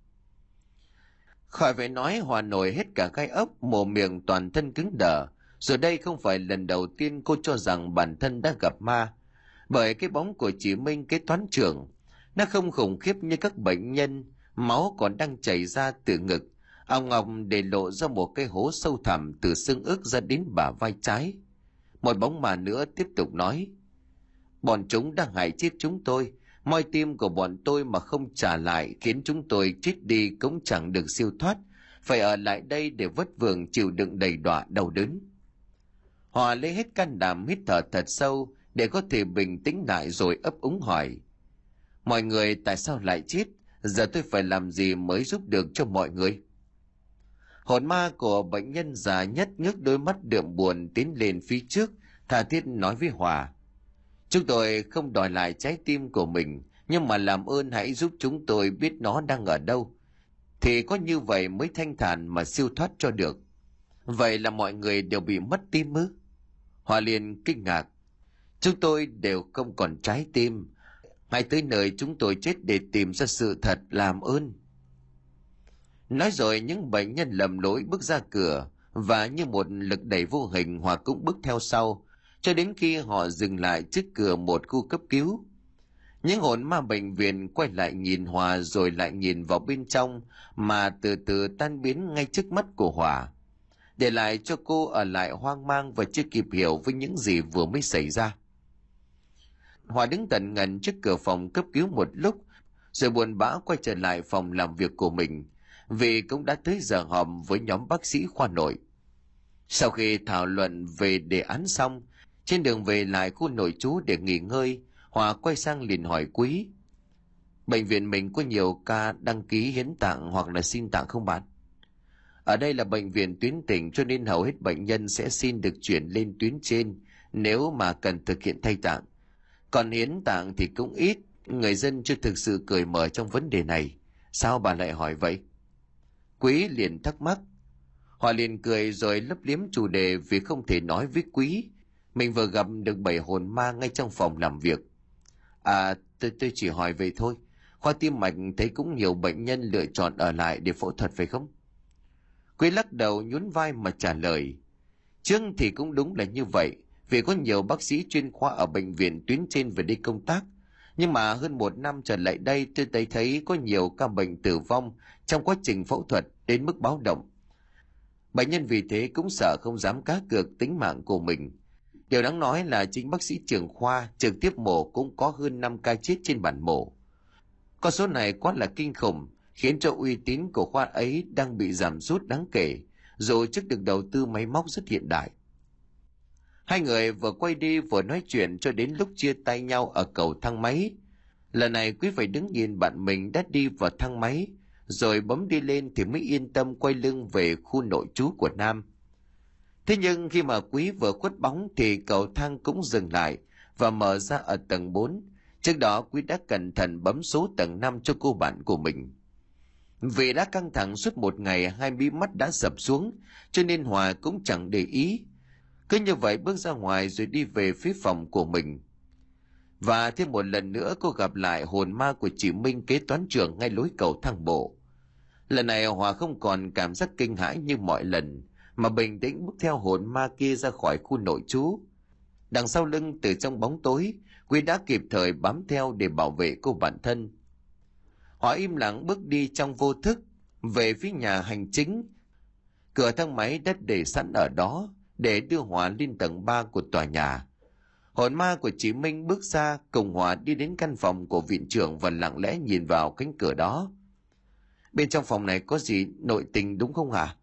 Khỏi phải nói hòa nổi hết cả gai ốc, mồ miệng toàn thân cứng đờ. Rồi đây không phải lần đầu tiên cô cho rằng bản thân đã gặp ma. Bởi cái bóng của chị Minh kế toán trưởng, nó không khủng khiếp như các bệnh nhân, máu còn đang chảy ra từ ngực. Ông Ngọc để lộ ra một cái hố sâu thẳm từ xương ức ra đến bả vai trái. Một bóng mà nữa tiếp tục nói. Bọn chúng đang hại chết chúng tôi, moi tim của bọn tôi mà không trả lại khiến chúng tôi chết đi cũng chẳng được siêu thoát. Phải ở lại đây để vất vưởng chịu đựng đầy đọa đau đớn. Hòa lấy hết can đảm hít thở thật sâu để có thể bình tĩnh lại rồi ấp úng hỏi. Mọi người tại sao lại chết? Giờ tôi phải làm gì mới giúp được cho mọi người? Hồn ma của bệnh nhân già nhất ngước đôi mắt đượm buồn tiến lên phía trước tha thiết nói với hòa. Chúng tôi không đòi lại trái tim của mình, nhưng mà làm ơn hãy giúp chúng tôi biết nó đang ở đâu. Thì có như vậy mới thanh thản mà siêu thoát cho được. Vậy là mọi người đều bị mất tim ư? hòa Liên kinh ngạc. Chúng tôi đều không còn trái tim. Hãy tới nơi chúng tôi chết để tìm ra sự thật làm ơn. Nói rồi những bệnh nhân lầm lỗi bước ra cửa và như một lực đẩy vô hình Hòa cũng bước theo sau cho đến khi họ dừng lại trước cửa một khu cấp cứu. Những hồn ma bệnh viện quay lại nhìn Hòa rồi lại nhìn vào bên trong mà từ từ tan biến ngay trước mắt của Hòa. Để lại cho cô ở lại hoang mang và chưa kịp hiểu với những gì vừa mới xảy ra. Hòa đứng tận ngần trước cửa phòng cấp cứu một lúc rồi buồn bã quay trở lại phòng làm việc của mình vì cũng đã tới giờ họp với nhóm bác sĩ khoa nội. Sau khi thảo luận về đề án xong, trên đường về lại khu nội trú để nghỉ ngơi, Hòa quay sang liền hỏi Quý. Bệnh viện mình có nhiều ca đăng ký hiến tạng hoặc là xin tạng không bạn? Ở đây là bệnh viện tuyến tỉnh cho nên hầu hết bệnh nhân sẽ xin được chuyển lên tuyến trên nếu mà cần thực hiện thay tạng. Còn hiến tạng thì cũng ít, người dân chưa thực sự cởi mở trong vấn đề này. Sao bà lại hỏi vậy? Quý liền thắc mắc. Hòa liền cười rồi lấp liếm chủ đề vì không thể nói với Quý mình vừa gặp được bảy hồn ma ngay trong phòng làm việc. À, tôi, tôi chỉ hỏi vậy thôi. Khoa tim mạch thấy cũng nhiều bệnh nhân lựa chọn ở lại để phẫu thuật phải không? Quý lắc đầu nhún vai mà trả lời. Trước thì cũng đúng là như vậy, vì có nhiều bác sĩ chuyên khoa ở bệnh viện tuyến trên về đi công tác. Nhưng mà hơn một năm trở lại đây tôi thấy thấy có nhiều ca bệnh tử vong trong quá trình phẫu thuật đến mức báo động. Bệnh nhân vì thế cũng sợ không dám cá cược tính mạng của mình. Điều đáng nói là chính bác sĩ trưởng khoa trực tiếp mổ cũng có hơn 5 ca chết trên bản mổ. Con số này quá là kinh khủng, khiến cho uy tín của khoa ấy đang bị giảm sút đáng kể, dù trước được đầu tư máy móc rất hiện đại. Hai người vừa quay đi vừa nói chuyện cho đến lúc chia tay nhau ở cầu thang máy. Lần này quý phải đứng nhìn bạn mình đã đi vào thang máy, rồi bấm đi lên thì mới yên tâm quay lưng về khu nội trú của Nam. Thế nhưng khi mà quý vừa khuất bóng thì cầu thang cũng dừng lại và mở ra ở tầng 4. Trước đó, quý đã cẩn thận bấm số tầng 5 cho cô bạn của mình. Vì đã căng thẳng suốt một ngày, hai bí mắt đã sập xuống, cho nên Hòa cũng chẳng để ý. Cứ như vậy bước ra ngoài rồi đi về phía phòng của mình. Và thêm một lần nữa, cô gặp lại hồn ma của chị Minh kế toán trưởng ngay lối cầu thang bộ. Lần này Hòa không còn cảm giác kinh hãi như mọi lần mà bình tĩnh bước theo hồn ma kia ra khỏi khu nội trú. Đằng sau lưng từ trong bóng tối, Quý đã kịp thời bám theo để bảo vệ cô bản thân. Họ im lặng bước đi trong vô thức, về phía nhà hành chính. Cửa thang máy đất để sẵn ở đó để đưa Hòa lên tầng 3 của tòa nhà. Hồn ma của chị Minh bước ra cùng Hòa đi đến căn phòng của viện trưởng và lặng lẽ nhìn vào cánh cửa đó. Bên trong phòng này có gì nội tình đúng không hả?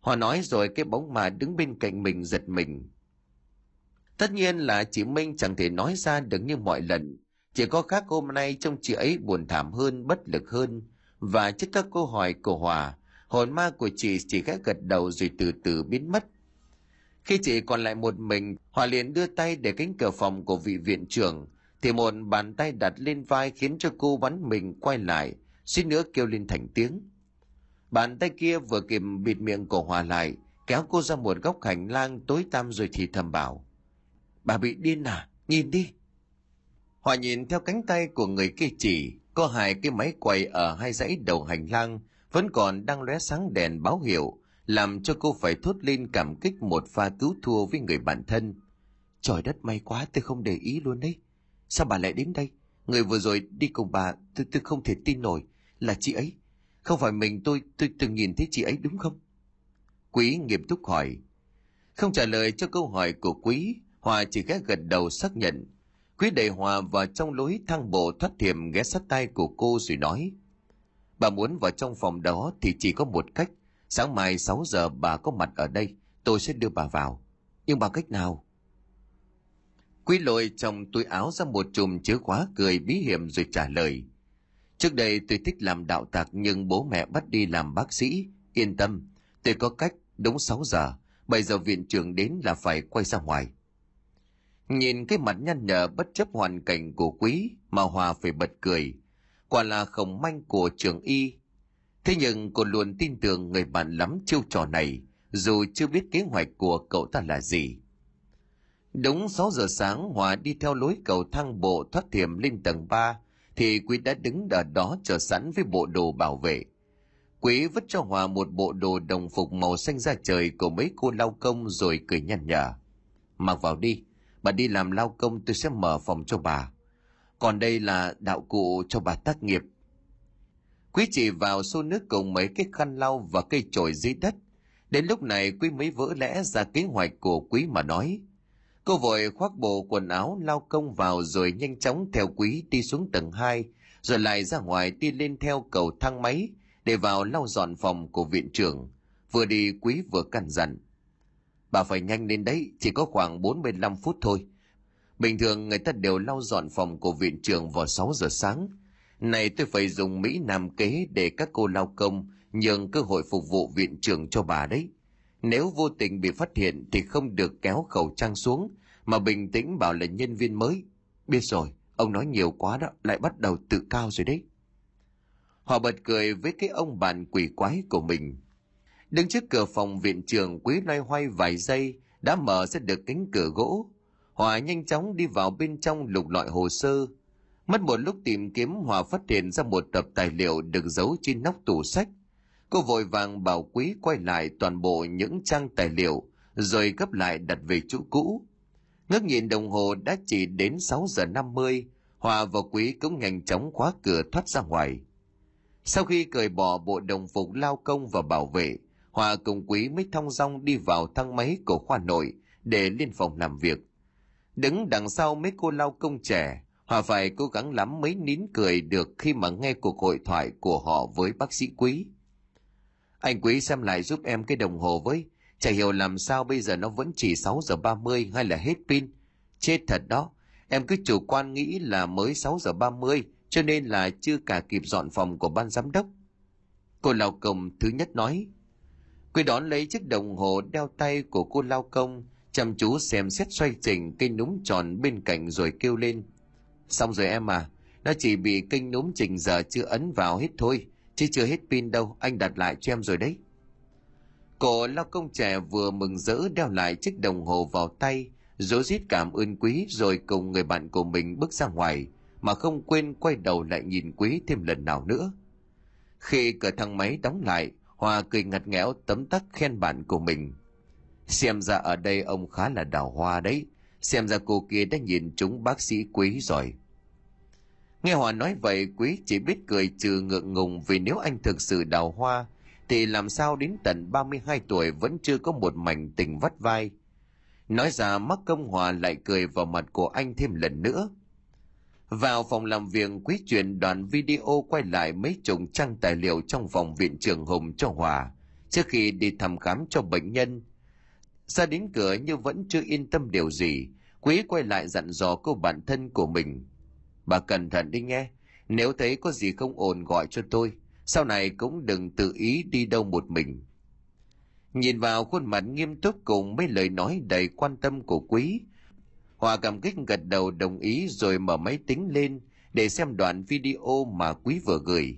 Hòa nói rồi cái bóng mà đứng bên cạnh mình giật mình. Tất nhiên là chị Minh chẳng thể nói ra được như mọi lần. Chỉ có khác hôm nay trông chị ấy buồn thảm hơn, bất lực hơn. Và trước các câu hỏi của Hòa, hồn ma của chị chỉ khẽ gật đầu rồi từ từ biến mất. Khi chị còn lại một mình, Hòa liền đưa tay để cánh cửa phòng của vị viện trưởng, thì một bàn tay đặt lên vai khiến cho cô bắn mình quay lại, suýt nữa kêu lên thành tiếng. Bàn tay kia vừa kịp bịt miệng của Hòa lại, kéo cô ra một góc hành lang tối tăm rồi thì thầm bảo. Bà bị điên à? Nhìn đi. Hòa nhìn theo cánh tay của người kia chỉ, có hai cái máy quay ở hai dãy đầu hành lang vẫn còn đang lóe sáng đèn báo hiệu, làm cho cô phải thốt lên cảm kích một pha cứu thua với người bạn thân. Trời đất may quá tôi không để ý luôn đấy. Sao bà lại đến đây? Người vừa rồi đi cùng bà tôi, tôi không thể tin nổi là chị ấy. Không phải mình tôi tôi từng nhìn thấy chị ấy đúng không? Quý nghiêm túc hỏi. Không trả lời cho câu hỏi của Quý, Hòa chỉ ghé gật đầu xác nhận. Quý đẩy Hòa vào trong lối thang bộ thoát hiểm ghé sát tay của cô rồi nói. Bà muốn vào trong phòng đó thì chỉ có một cách. Sáng mai 6 giờ bà có mặt ở đây, tôi sẽ đưa bà vào. Nhưng bằng cách nào? Quý lội trong túi áo ra một chùm chứa khóa cười bí hiểm rồi trả lời. Trước đây tôi thích làm đạo tặc nhưng bố mẹ bắt đi làm bác sĩ. Yên tâm, tôi có cách đúng 6 giờ. Bây giờ viện trưởng đến là phải quay ra ngoài. Nhìn cái mặt nhăn nhở bất chấp hoàn cảnh của quý mà Hòa phải bật cười. Quả là khổng manh của trường y. Thế nhưng cô luôn tin tưởng người bạn lắm chiêu trò này dù chưa biết kế hoạch của cậu ta là gì. Đúng 6 giờ sáng Hòa đi theo lối cầu thang bộ thoát thiểm lên tầng 3 thì Quý đã đứng ở đó chờ sẵn với bộ đồ bảo vệ. Quý vứt cho Hòa một bộ đồ đồng phục màu xanh da trời của mấy cô lao công rồi cười nhăn nhở. Mặc vào đi, bà đi làm lao công tôi sẽ mở phòng cho bà. Còn đây là đạo cụ cho bà tác nghiệp. Quý chỉ vào xô nước cùng mấy cái khăn lau và cây chổi dưới đất. Đến lúc này Quý mới vỡ lẽ ra kế hoạch của Quý mà nói. Cô vội khoác bộ quần áo lao công vào rồi nhanh chóng theo Quý đi xuống tầng 2, rồi lại ra ngoài đi lên theo cầu thang máy để vào lau dọn phòng của viện trưởng. Vừa đi Quý vừa căn dặn. Bà phải nhanh lên đấy, chỉ có khoảng 45 phút thôi. Bình thường người ta đều lau dọn phòng của viện trưởng vào 6 giờ sáng. Này tôi phải dùng Mỹ Nam kế để các cô lao công nhường cơ hội phục vụ viện trưởng cho bà đấy. Nếu vô tình bị phát hiện thì không được kéo khẩu trang xuống mà bình tĩnh bảo là nhân viên mới. Biết rồi, ông nói nhiều quá đó, lại bắt đầu tự cao rồi đấy. Họ bật cười với cái ông bạn quỷ quái của mình. Đứng trước cửa phòng viện trưởng quý loay hoay vài giây đã mở ra được cánh cửa gỗ. Hòa nhanh chóng đi vào bên trong lục lọi hồ sơ. Mất một lúc tìm kiếm Hòa phát hiện ra một tập tài liệu được giấu trên nóc tủ sách. Cô vội vàng bảo quý quay lại toàn bộ những trang tài liệu rồi gấp lại đặt về chỗ cũ. Ngước nhìn đồng hồ đã chỉ đến 6 giờ 50, Hòa và Quý cũng nhanh chóng khóa cửa thoát ra ngoài. Sau khi cởi bỏ bộ đồng phục lao công và bảo vệ, Hòa cùng Quý mới thong dong đi vào thang máy của khoa nội để lên phòng làm việc. Đứng đằng sau mấy cô lao công trẻ, Hòa phải cố gắng lắm mới nín cười được khi mà nghe cuộc hội thoại của họ với bác sĩ Quý. Anh Quý xem lại giúp em cái đồng hồ với, chả hiểu làm sao bây giờ nó vẫn chỉ 6 giờ 30 hay là hết pin. Chết thật đó, em cứ chủ quan nghĩ là mới 6 giờ 30 cho nên là chưa cả kịp dọn phòng của ban giám đốc. Cô lao công thứ nhất nói, Quý đón lấy chiếc đồng hồ đeo tay của cô lao công, chăm chú xem xét xoay chỉnh cây núm tròn bên cạnh rồi kêu lên. Xong rồi em à, nó chỉ bị kinh núm chỉnh giờ chưa ấn vào hết thôi, chứ chưa hết pin đâu, anh đặt lại cho em rồi đấy. Cô lao công trẻ vừa mừng rỡ đeo lại chiếc đồng hồ vào tay, rối rít cảm ơn quý rồi cùng người bạn của mình bước ra ngoài, mà không quên quay đầu lại nhìn quý thêm lần nào nữa. Khi cửa thang máy đóng lại, Hòa cười ngặt nghẽo tấm tắc khen bạn của mình. Xem ra ở đây ông khá là đào hoa đấy. Xem ra cô kia đã nhìn chúng bác sĩ quý rồi. Nghe Hòa nói vậy quý chỉ biết cười trừ ngượng ngùng vì nếu anh thực sự đào hoa thì làm sao đến tận 32 tuổi vẫn chưa có một mảnh tình vắt vai. Nói ra mắc công Hòa lại cười vào mặt của anh thêm lần nữa. Vào phòng làm việc quý chuyển đoạn video quay lại mấy chục trang tài liệu trong phòng viện trường Hùng cho Hòa trước khi đi thăm khám cho bệnh nhân. Ra đến cửa nhưng vẫn chưa yên tâm điều gì, quý quay lại dặn dò cô bạn thân của mình. Bà cẩn thận đi nghe, nếu thấy có gì không ổn gọi cho tôi, sau này cũng đừng tự ý đi đâu một mình. Nhìn vào khuôn mặt nghiêm túc cùng mấy lời nói đầy quan tâm của quý, Hòa cảm kích gật đầu đồng ý rồi mở máy tính lên để xem đoạn video mà quý vừa gửi.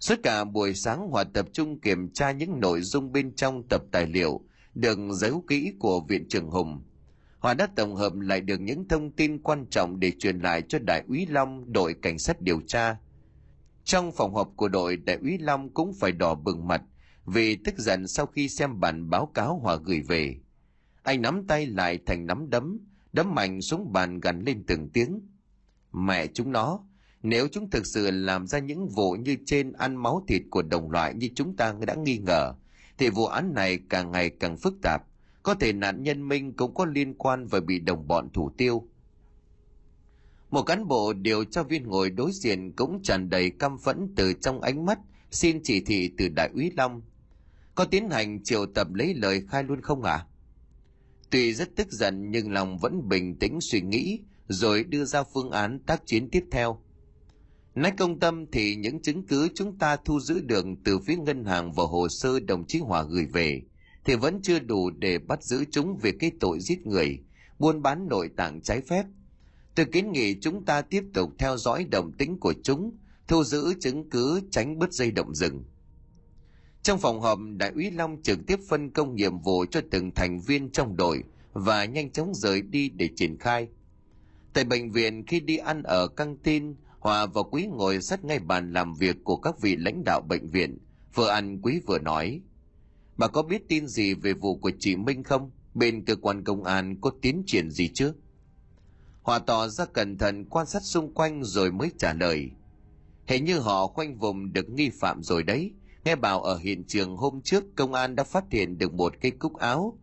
Suốt cả buổi sáng Hòa tập trung kiểm tra những nội dung bên trong tập tài liệu được giấu kỹ của Viện trưởng Hùng. Hòa đã tổng hợp lại được những thông tin quan trọng để truyền lại cho Đại úy Long đội cảnh sát điều tra. Trong phòng họp của đội Đại úy Long cũng phải đỏ bừng mặt vì tức giận sau khi xem bản báo cáo Hòa gửi về. Anh nắm tay lại thành nắm đấm, đấm mạnh xuống bàn gần lên từng tiếng. Mẹ chúng nó, nếu chúng thực sự làm ra những vụ như trên ăn máu thịt của đồng loại như chúng ta đã nghi ngờ, thì vụ án này càng ngày càng phức tạp. Có thể nạn nhân Minh cũng có liên quan và bị đồng bọn thủ tiêu. Một cán bộ điều tra viên ngồi đối diện cũng tràn đầy căm phẫn từ trong ánh mắt, xin chỉ thị từ đại úy Long. Có tiến hành triệu tập lấy lời khai luôn không ạ? À? Tuy rất tức giận nhưng lòng vẫn bình tĩnh suy nghĩ, rồi đưa ra phương án tác chiến tiếp theo. Nói công tâm thì những chứng cứ chúng ta thu giữ được từ phía ngân hàng và hồ sơ đồng chí Hòa gửi về thì vẫn chưa đủ để bắt giữ chúng về cái tội giết người, buôn bán nội tạng trái phép. Tôi kiến nghị chúng ta tiếp tục theo dõi động tính của chúng, thu giữ chứng cứ tránh bứt dây động rừng. Trong phòng họp, Đại úy Long trực tiếp phân công nhiệm vụ cho từng thành viên trong đội và nhanh chóng rời đi để triển khai. Tại bệnh viện khi đi ăn ở căng tin, Hòa và Quý ngồi sát ngay bàn làm việc của các vị lãnh đạo bệnh viện. Vừa ăn Quý vừa nói. Bà có biết tin gì về vụ của chị Minh không? Bên cơ quan công an có tiến triển gì chưa? Hòa tỏ ra cẩn thận quan sát xung quanh rồi mới trả lời. Hình như họ khoanh vùng được nghi phạm rồi đấy. Nghe bảo ở hiện trường hôm trước công an đã phát hiện được một cây cúc áo.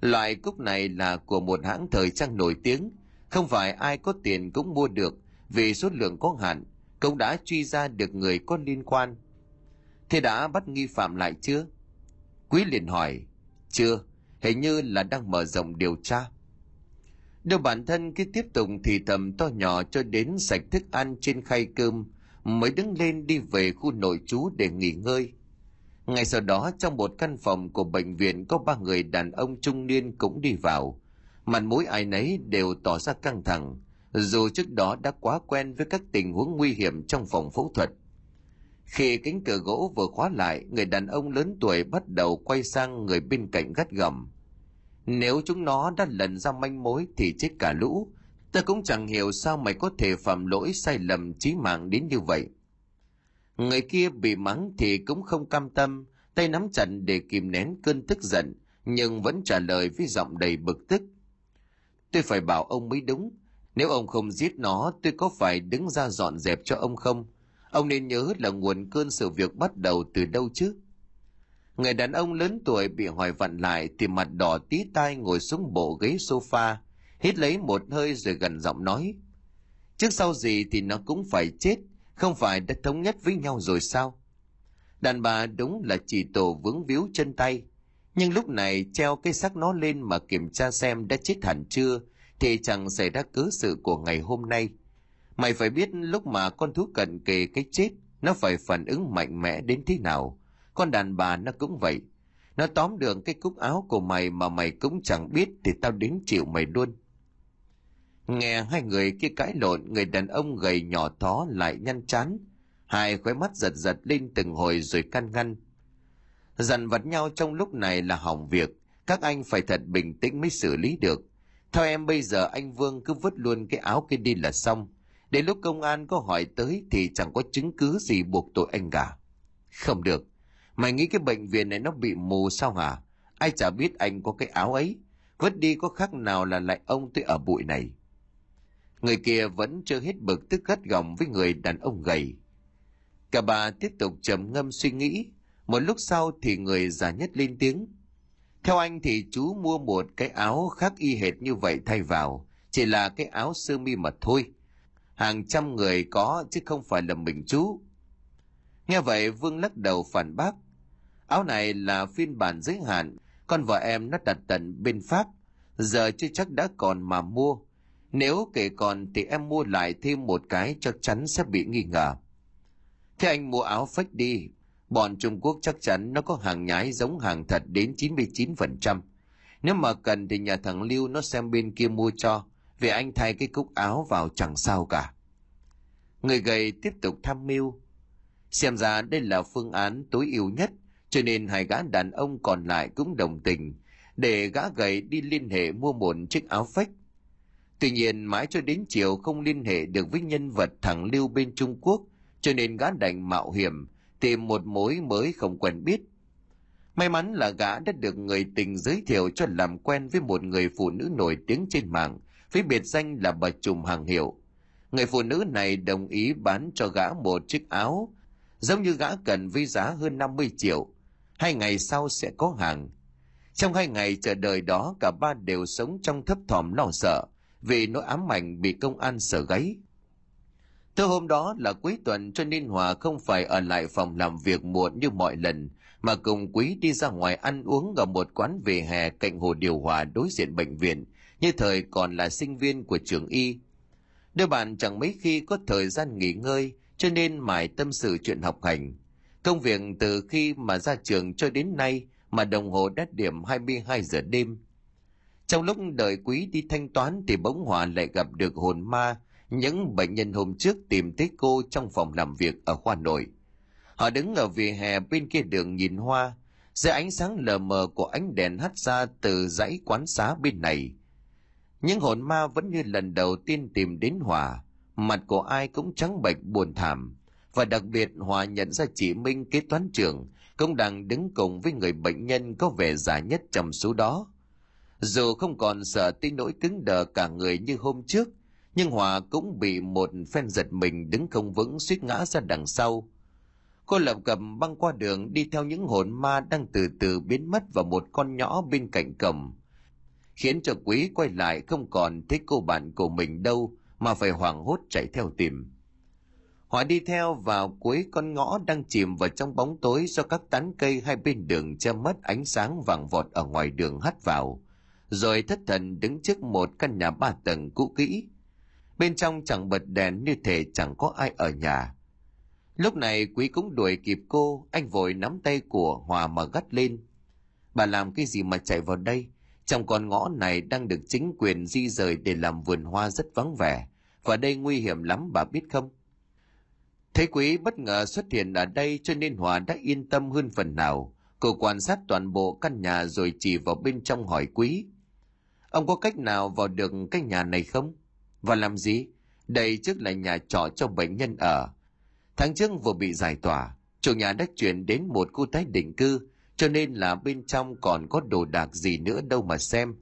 Loại cúc này là của một hãng thời trang nổi tiếng, không phải ai có tiền cũng mua được vì số lượng có hạn, Công đã truy ra được người có liên quan. Thế đã bắt nghi phạm lại chưa? Quý liền hỏi, chưa, hình như là đang mở rộng điều tra. đưa bản thân cứ tiếp tục thì thầm to nhỏ cho đến sạch thức ăn trên khay cơm, mới đứng lên đi về khu nội trú để nghỉ ngơi. Ngay sau đó trong một căn phòng của bệnh viện có ba người đàn ông trung niên cũng đi vào. Mặt mũi ai nấy đều tỏ ra căng thẳng, dù trước đó đã quá quen với các tình huống nguy hiểm trong phòng phẫu thuật. Khi cánh cửa gỗ vừa khóa lại, người đàn ông lớn tuổi bắt đầu quay sang người bên cạnh gắt gầm. Nếu chúng nó đã lần ra manh mối thì chết cả lũ. Ta cũng chẳng hiểu sao mày có thể phạm lỗi sai lầm chí mạng đến như vậy. Người kia bị mắng thì cũng không cam tâm, tay nắm chặt để kìm nén cơn tức giận, nhưng vẫn trả lời với giọng đầy bực tức. Tôi phải bảo ông mới đúng, nếu ông không giết nó tôi có phải đứng ra dọn dẹp cho ông không? Ông nên nhớ là nguồn cơn sự việc bắt đầu từ đâu chứ? Người đàn ông lớn tuổi bị hỏi vặn lại thì mặt đỏ tí tai ngồi xuống bộ ghế sofa, hít lấy một hơi rồi gần giọng nói. Trước sau gì thì nó cũng phải chết, không phải đã thống nhất với nhau rồi sao? Đàn bà đúng là chỉ tổ vướng víu chân tay, nhưng lúc này treo cái xác nó lên mà kiểm tra xem đã chết hẳn chưa thì chẳng xảy ra cớ sự của ngày hôm nay. Mày phải biết lúc mà con thú cận kề cái chết, nó phải phản ứng mạnh mẽ đến thế nào. Con đàn bà nó cũng vậy. Nó tóm được cái cúc áo của mày mà mày cũng chẳng biết thì tao đến chịu mày luôn. Nghe hai người kia cãi lộn, người đàn ông gầy nhỏ thó lại nhăn chán. Hai khóe mắt giật giật lên từng hồi rồi can ngăn. Dằn vặt nhau trong lúc này là hỏng việc, các anh phải thật bình tĩnh mới xử lý được. Theo em bây giờ anh Vương cứ vứt luôn cái áo kia đi là xong. Đến lúc công an có hỏi tới thì chẳng có chứng cứ gì buộc tội anh cả. Không được. Mày nghĩ cái bệnh viện này nó bị mù sao hả? Ai chả biết anh có cái áo ấy. Vứt đi có khác nào là lại ông tới ở bụi này. Người kia vẫn chưa hết bực tức gắt gỏng với người đàn ông gầy. Cả bà tiếp tục trầm ngâm suy nghĩ. Một lúc sau thì người già nhất lên tiếng. Theo anh thì chú mua một cái áo khác y hệt như vậy thay vào. Chỉ là cái áo sơ mi mà thôi. Hàng trăm người có chứ không phải là mình chú. Nghe vậy Vương lắc đầu phản bác. Áo này là phiên bản giới hạn, con vợ em nó đặt tận bên Pháp. Giờ chưa chắc đã còn mà mua. Nếu kể còn thì em mua lại thêm một cái chắc chắn sẽ bị nghi ngờ. Thế anh mua áo phách đi. Bọn Trung Quốc chắc chắn nó có hàng nhái giống hàng thật đến 99%. Nếu mà cần thì nhà thằng Lưu nó xem bên kia mua cho. Vì anh thay cái cúc áo vào chẳng sao cả. Người gầy tiếp tục tham mưu. Xem ra đây là phương án tối ưu nhất, cho nên hai gã đàn ông còn lại cũng đồng tình, để gã gầy đi liên hệ mua một chiếc áo phách. Tuy nhiên mãi cho đến chiều không liên hệ được với nhân vật thằng Lưu bên Trung Quốc, cho nên gã đành mạo hiểm, tìm một mối mới không quen biết. May mắn là gã đã được người tình giới thiệu cho làm quen với một người phụ nữ nổi tiếng trên mạng, với biệt danh là bà trùm hàng hiệu. Người phụ nữ này đồng ý bán cho gã một chiếc áo, giống như gã cần với giá hơn 50 triệu. Hai ngày sau sẽ có hàng. Trong hai ngày chờ đợi đó cả ba đều sống trong thấp thỏm lo sợ vì nỗi ám ảnh bị công an sở gáy. Từ hôm đó là cuối tuần cho nên Hòa không phải ở lại phòng làm việc muộn như mọi lần mà cùng Quý đi ra ngoài ăn uống ở một quán về hè cạnh hồ điều hòa đối diện bệnh viện như thời còn là sinh viên của trường y. Đôi bạn chẳng mấy khi có thời gian nghỉ ngơi cho nên mải tâm sự chuyện học hành. Công việc từ khi mà ra trường cho đến nay mà đồng hồ đã điểm 22 giờ đêm. Trong lúc đợi quý đi thanh toán thì bỗng hòa lại gặp được hồn ma, những bệnh nhân hôm trước tìm thấy cô trong phòng làm việc ở khoa nội. Họ đứng ở vỉa hè bên kia đường nhìn hoa, dưới ánh sáng lờ mờ của ánh đèn hắt ra từ dãy quán xá bên này. Những hồn ma vẫn như lần đầu tiên tìm đến Hòa, mặt của ai cũng trắng bệch buồn thảm. Và đặc biệt Hòa nhận ra chị Minh kế toán trưởng cũng đang đứng cùng với người bệnh nhân có vẻ già nhất trong số đó. Dù không còn sợ tới nỗi cứng đờ cả người như hôm trước, nhưng Hòa cũng bị một phen giật mình đứng không vững suýt ngã ra đằng sau. Cô lập cầm băng qua đường đi theo những hồn ma đang từ từ biến mất vào một con nhỏ bên cạnh cầm, khiến cho quý quay lại không còn thấy cô bạn của mình đâu mà phải hoảng hốt chạy theo tìm. Họ đi theo vào cuối con ngõ đang chìm vào trong bóng tối do các tán cây hai bên đường che mất ánh sáng vàng vọt ở ngoài đường hắt vào, rồi thất thần đứng trước một căn nhà ba tầng cũ kỹ. Bên trong chẳng bật đèn như thể chẳng có ai ở nhà. Lúc này quý cũng đuổi kịp cô, anh vội nắm tay của Hòa mà gắt lên. Bà làm cái gì mà chạy vào đây? Trong con ngõ này đang được chính quyền di rời để làm vườn hoa rất vắng vẻ, và đây nguy hiểm lắm bà biết không? Thấy quý bất ngờ xuất hiện ở đây cho nên Hòa đã yên tâm hơn phần nào. Cô quan sát toàn bộ căn nhà rồi chỉ vào bên trong hỏi quý. Ông có cách nào vào được cái nhà này không? Và làm gì? Đây trước là nhà trọ cho bệnh nhân ở. Tháng trước vừa bị giải tỏa, chủ nhà đã chuyển đến một khu tái định cư, cho nên là bên trong còn có đồ đạc gì nữa đâu mà xem.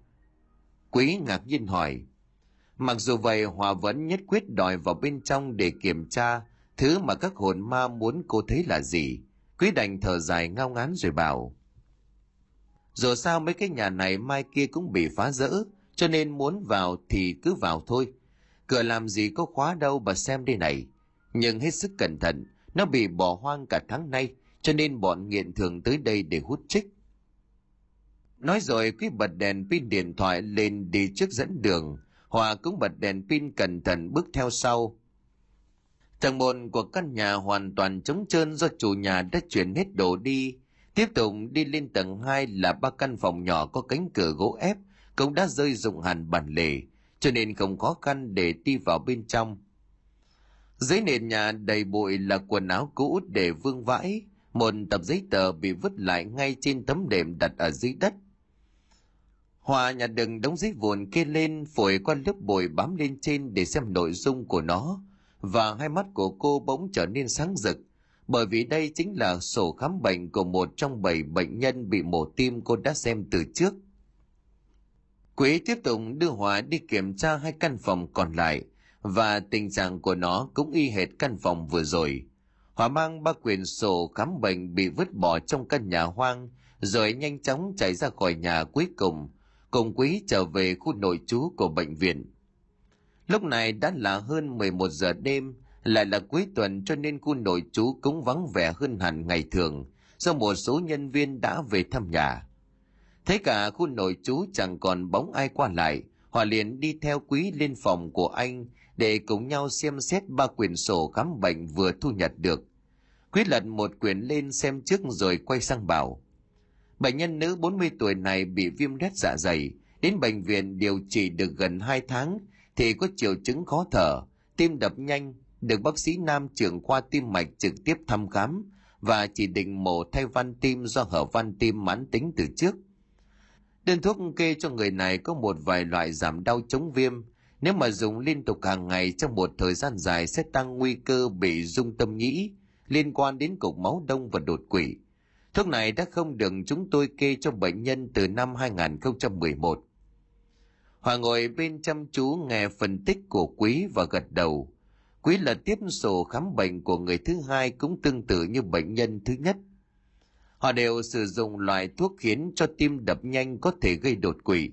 Quý ngạc nhiên hỏi. Mặc dù vậy Hòa vẫn nhất quyết đòi vào bên trong để kiểm tra thứ mà các hồn ma muốn cô thấy là gì. Quý đành thở dài ngao ngán rồi bảo. Dù sao mấy cái nhà này mai kia cũng bị phá rỡ, cho nên muốn vào thì cứ vào thôi. Cửa làm gì có khóa đâu bà xem đây này. Nhưng hết sức cẩn thận, nó bị bỏ hoang cả tháng nay, cho nên bọn nghiện thường tới đây để hút trích. Nói rồi quý bật đèn pin điện thoại lên đi trước dẫn đường, Hòa cũng bật đèn pin cẩn thận bước theo sau. Tầng một của căn nhà hoàn toàn trống trơn do chủ nhà đã chuyển hết đồ đi. Tiếp tục đi lên tầng 2 là ba căn phòng nhỏ có cánh cửa gỗ ép, cũng đã rơi dụng hẳn bản lề, cho nên không khó khăn để đi vào bên trong. Dưới nền nhà đầy bụi là quần áo cũ để vương vãi, một tập giấy tờ bị vứt lại ngay trên tấm đệm đặt ở dưới đất. Hòa nhặt đừng đống giấy vụn kê lên, phổi qua lớp bụi bám lên trên để xem nội dung của nó, và hai mắt của cô bỗng trở nên sáng rực, bởi vì đây chính là sổ khám bệnh của một trong bảy bệnh nhân bị mổ tim cô đã xem từ trước. Quý tiếp tục đưa Hòa đi kiểm tra hai căn phòng còn lại, và tình trạng của nó cũng y hệt căn phòng vừa rồi. Hòa mang ba quyển sổ khám bệnh bị vứt bỏ trong căn nhà hoang rồi nhanh chóng chạy ra khỏi nhà cuối cùng, cùng Quý trở về khu nội trú của bệnh viện. Lúc này đã là hơn 11 giờ đêm, lại là cuối tuần cho nên khu nội trú cũng vắng vẻ hơn hẳn ngày thường, do một số nhân viên đã về thăm nhà. Thấy cả khu nội trú chẳng còn bóng ai qua lại, họ liền đi theo quý lên phòng của anh để cùng nhau xem xét ba quyển sổ khám bệnh vừa thu nhặt được. Quý lật một quyển lên xem trước rồi quay sang bảo. Bệnh nhân nữ 40 tuổi này bị viêm loét dạ dày, đến bệnh viện điều trị được gần 2 tháng thì có triệu chứng khó thở, tim đập nhanh, được bác sĩ nam trưởng khoa tim mạch trực tiếp thăm khám và chỉ định mổ thay van tim do hở van tim mãn tính từ trước. Đơn thuốc kê cho người này có một vài loại giảm đau chống viêm, nếu mà dùng liên tục hàng ngày trong một thời gian dài sẽ tăng nguy cơ bị dung tâm nhĩ liên quan đến cục máu đông và đột quỵ. Thuốc này đã không được chúng tôi kê cho bệnh nhân từ năm 2011. Hòa ngồi bên chăm chú nghe phân tích của Quý và gật đầu. Quý là tiếp sổ khám bệnh của người thứ hai cũng tương tự như bệnh nhân thứ nhất. Họ đều sử dụng loại thuốc khiến cho tim đập nhanh có thể gây đột quỵ.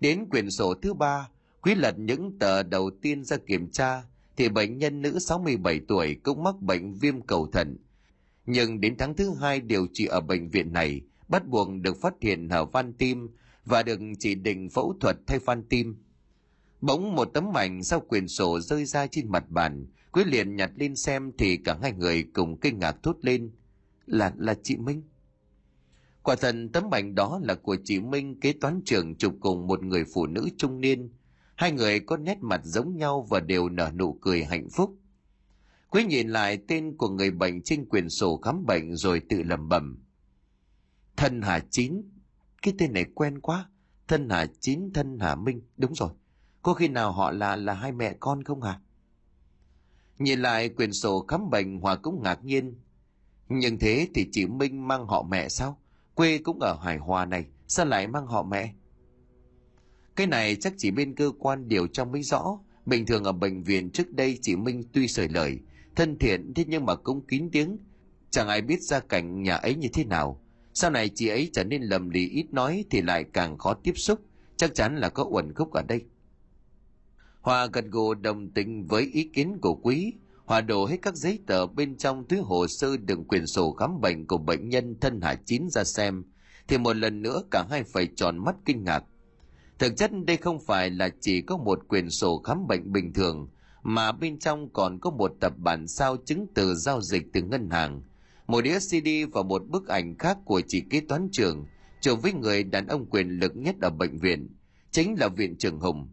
Đến quyển sổ thứ ba, Quý lật những tờ đầu tiên ra kiểm tra, thì bệnh nhân nữ 67 tuổi cũng mắc bệnh viêm cầu thận. Nhưng đến tháng thứ hai điều trị ở bệnh viện này, bắt buộc được phát hiện hở van tim và được chỉ định phẫu thuật thay van tim. Bỗng một tấm ảnh sau quyển sổ rơi ra trên mặt bàn, Quý liền nhặt lên xem thì cả hai người cùng kinh ngạc thốt lên. Là, là chị Minh. Quả thật tấm ảnh đó là của chị Minh kế toán trưởng chụp cùng một người phụ nữ trung niên. Hai người có nét mặt giống nhau và đều nở nụ cười hạnh phúc. Quý nhìn lại tên của người bệnh trên quyển sổ khám bệnh rồi tự lẩm bẩm. Thân Hà Chín, cái tên này quen quá. Thân Hà Chín, thân Hà Minh, đúng rồi. Có khi nào họ là là hai mẹ con không hả? Nhìn lại quyển sổ khám bệnh Hòa cũng ngạc nhiên. Nhưng thế thì chị Minh mang họ mẹ sao? Quê cũng ở Hải Hòa này, sao lại mang họ mẹ? Cái này chắc chỉ bên cơ quan điều tra mới rõ. Bình thường ở bệnh viện trước đây chị Minh tuy sởi lời, thân thiện thế nhưng mà cũng kín tiếng. Chẳng ai biết ra cảnh nhà ấy như thế nào. Sau này chị ấy trở nên lầm lì ít nói thì lại càng khó tiếp xúc. Chắc chắn là có uẩn khúc ở đây. Hòa gật gù đồng tình với ý kiến của quý. Hòa đổ hết các giấy tờ bên trong túi hồ sơ đựng quyền sổ khám bệnh của bệnh nhân thân hải chín ra xem. Thì một lần nữa cả hai phải tròn mắt kinh ngạc. Thực chất đây không phải là chỉ có một quyền sổ khám bệnh bình thường, mà bên trong còn có một tập bản sao chứng từ giao dịch từ ngân hàng, một đĩa CD và một bức ảnh khác của chị kế toán trưởng, chụp với người đàn ông quyền lực nhất ở bệnh viện, chính là viện trưởng Hùng.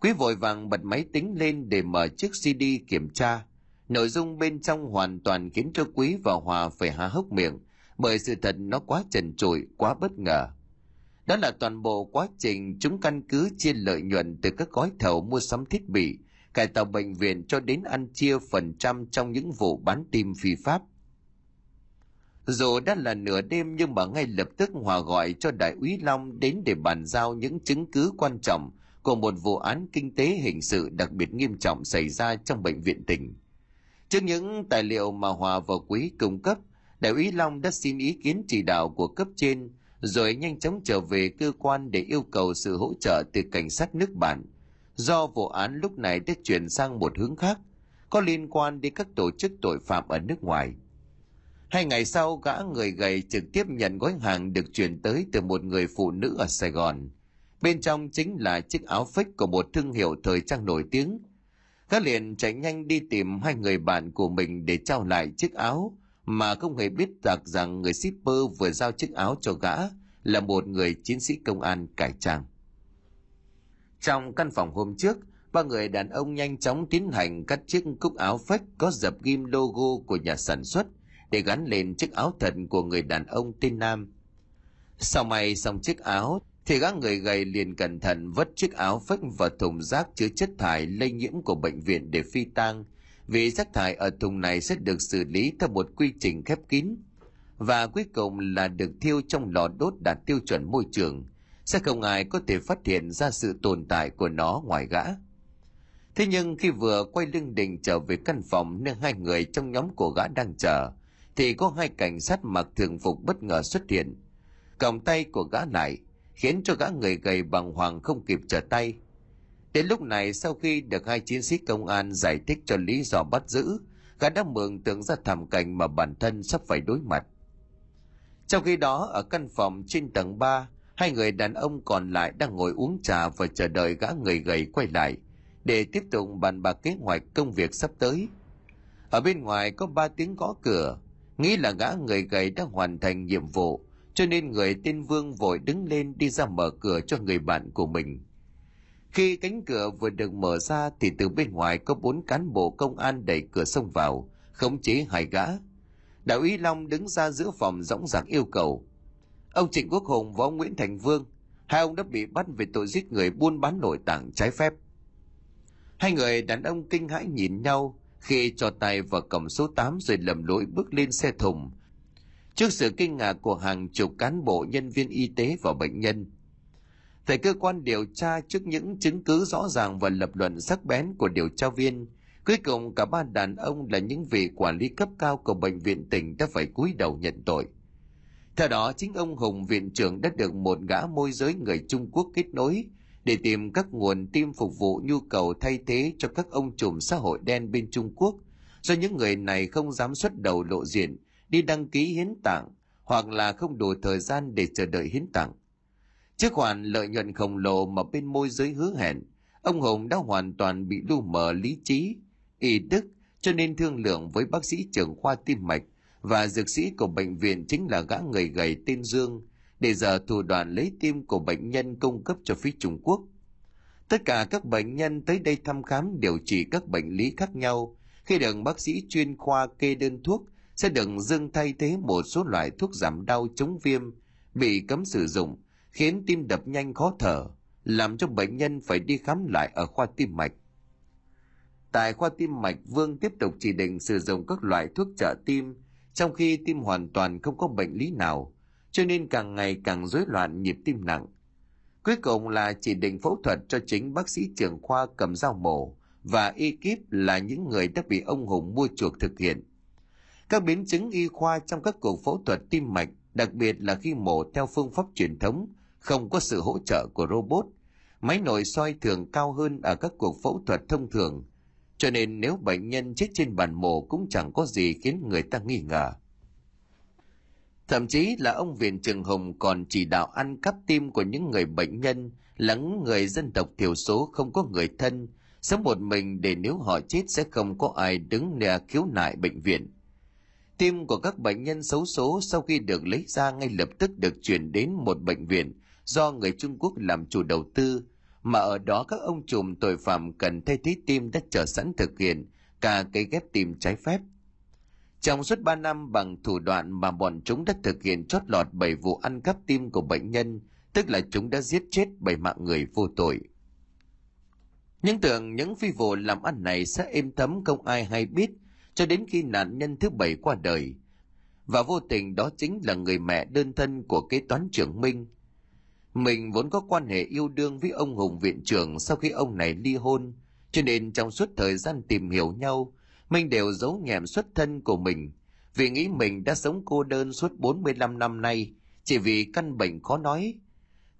Quý vội vàng bật máy tính lên để mở chiếc CD kiểm tra. Nội dung bên trong hoàn toàn khiến cho Quý và Hòa phải há hốc miệng, bởi sự thật nó quá trần trụi, quá bất ngờ. Đó là toàn bộ quá trình chúng căn cứ chia lợi nhuận từ các gói thầu mua sắm thiết bị, cải tạo bệnh viện cho đến ăn chia phần trăm trong những vụ bán tim phi pháp. Dù đã là nửa đêm nhưng mà ngay lập tức Hòa gọi cho Đại úy Long đến để bàn giao những chứng cứ quan trọng của một vụ án kinh tế hình sự đặc biệt nghiêm trọng xảy ra trong bệnh viện tỉnh. Trước những tài liệu mà Hòa và Quý cung cấp, Đại úy Long đã xin ý kiến chỉ đạo của cấp trên rồi nhanh chóng trở về cơ quan để yêu cầu sự hỗ trợ từ cảnh sát nước bạn. Do vụ án lúc này đã chuyển sang một hướng khác, có liên quan đến các tổ chức tội phạm ở nước ngoài. Hai ngày sau, gã người gầy trực tiếp nhận gói hàng được chuyển tới từ một người phụ nữ ở Sài Gòn. Bên trong chính là chiếc áo phích của một thương hiệu thời trang nổi tiếng. Gã liền chạy nhanh đi tìm hai người bạn của mình để trao lại chiếc áo, mà không hề biết rằng rằng người shipper vừa giao chiếc áo cho gã là một người chiến sĩ công an cải trang. Trong căn phòng hôm trước, ba người đàn ông nhanh chóng tiến hành cắt chiếc cúc áo phách có dập ghim logo của nhà sản xuất để gắn lên chiếc áo thật của người đàn ông tên Nam. Sau may xong chiếc áo, thì gã người gầy liền cẩn thận vất chiếc áo phách vào thùng rác chứa chất thải lây nhiễm của bệnh viện để phi tang vì rác thải ở thùng này sẽ được xử lý theo một quy trình khép kín và cuối cùng là được thiêu trong lò đốt đạt tiêu chuẩn môi trường. Sẽ không ai có thể phát hiện ra sự tồn tại của nó ngoài gã. Thế nhưng khi vừa quay lưng định trở về căn phòng nơi hai người trong nhóm của gã đang chờ, thì có hai cảnh sát mặc thường phục bất ngờ xuất hiện. Còng tay của gã lại, khiến cho gã người gầy bằng hoàng không kịp trở tay đến lúc này sau khi được hai chiến sĩ công an giải thích cho lý do bắt giữ gã đã mường tượng ra thảm cảnh mà bản thân sắp phải đối mặt trong khi đó ở căn phòng trên tầng 3, hai người đàn ông còn lại đang ngồi uống trà và chờ đợi gã người gầy quay lại để tiếp tục bàn bạc kế hoạch công việc sắp tới. Ở bên ngoài có ba tiếng gõ cửa, nghĩ là gã người gầy đã hoàn thành nhiệm vụ, cho nên người tên Vương vội đứng lên đi ra mở cửa cho người bạn của mình. Khi cánh cửa vừa được mở ra thì từ bên ngoài có bốn cán bộ công an đẩy cửa xông vào, khống chế hai gã. Đạo úy Long đứng ra giữa phòng dõng dạc yêu cầu. Ông Trịnh Quốc Hùng và ông Nguyễn Thành Vương, hai ông đã bị bắt về tội giết người buôn bán nội tạng trái phép. Hai người đàn ông kinh hãi nhìn nhau khi cho tay vào cổng số 8 rồi lầm lỗi bước lên xe thùng. Trước sự kinh ngạc của hàng chục cán bộ nhân viên y tế và bệnh nhân. Tại cơ quan điều tra trước những chứng cứ rõ ràng và lập luận sắc bén của điều tra viên, cuối cùng cả ba đàn ông là những vị quản lý cấp cao của bệnh viện tỉnh đã phải cúi đầu nhận tội. Theo đó, chính ông Hùng viện trưởng đã được một gã môi giới người Trung Quốc kết nối để tìm các nguồn tim phục vụ nhu cầu thay thế cho các ông trùm xã hội đen bên Trung Quốc, do những người này không dám xuất đầu lộ diện, đi đăng ký hiến tặng hoặc là không đủ thời gian để chờ đợi hiến tặng. Trước khoản lợi nhuận khổng lồ mà bên môi giới hứa hẹn, ông Hùng đã hoàn toàn bị lu mờ lý trí, ý đức cho nên thương lượng với bác sĩ trưởng khoa tim mạch và dược sĩ của bệnh viện chính là gã người gầy tên Dương để giờ thủ đoạn lấy tim của bệnh nhân cung cấp cho phía Trung Quốc. Tất cả các bệnh nhân tới đây thăm khám điều trị các bệnh lý khác nhau. Khi được bác sĩ chuyên khoa kê đơn thuốc, sẽ được Dương thay thế một số loại thuốc giảm đau chống viêm, bị cấm sử dụng, khiến tim đập nhanh khó thở, làm cho bệnh nhân phải đi khám lại ở khoa tim mạch. Tại khoa tim mạch, Vương tiếp tục chỉ định sử dụng các loại thuốc trợ tim, trong khi tim hoàn toàn không có bệnh lý nào, cho nên càng ngày càng rối loạn nhịp tim nặng. Cuối cùng là chỉ định phẫu thuật cho chính bác sĩ trưởng khoa cầm dao mổ và ekip là những người đã bị ông Hùng mua chuộc thực hiện. Các biến chứng y khoa trong các cuộc phẫu thuật tim mạch, đặc biệt là khi mổ theo phương pháp truyền thống, không có sự hỗ trợ của robot. Máy nội soi thường cao hơn ở các cuộc phẫu thuật thông thường, cho nên nếu bệnh nhân chết trên bàn mổ cũng chẳng có gì khiến người ta nghi ngờ. Thậm chí là ông viện trường Hùng còn chỉ đạo ăn cắp tim của những người bệnh nhân là những người dân tộc thiểu số không có người thân, sống một mình để nếu họ chết sẽ không có ai đứng nè khiếu nại bệnh viện. Tim của các bệnh nhân xấu số sau khi được lấy ra ngay lập tức được chuyển đến một bệnh viện do người Trung Quốc làm chủ đầu tư, mà ở đó các ông trùm tội phạm cần thay thế tim đã chờ sẵn thực hiện cả cây ghép tim trái phép – trong suốt 3 năm bằng thủ đoạn mà bọn chúng đã thực hiện chót lọt 7 vụ ăn cắp tim của bệnh nhân, tức là chúng đã giết chết 7 mạng người vô tội. Nhưng tưởng những phi vụ làm ăn này sẽ êm thấm không ai hay biết cho đến khi nạn nhân thứ bảy qua đời. Và vô tình đó chính là người mẹ đơn thân của kế toán trưởng Minh. Mình vốn có quan hệ yêu đương với ông Hùng viện trưởng sau khi ông này ly hôn, cho nên trong suốt thời gian tìm hiểu nhau, Minh đều giấu nhẹm xuất thân của mình, vì nghĩ mình đã sống cô đơn suốt 45 năm nay, chỉ vì căn bệnh khó nói.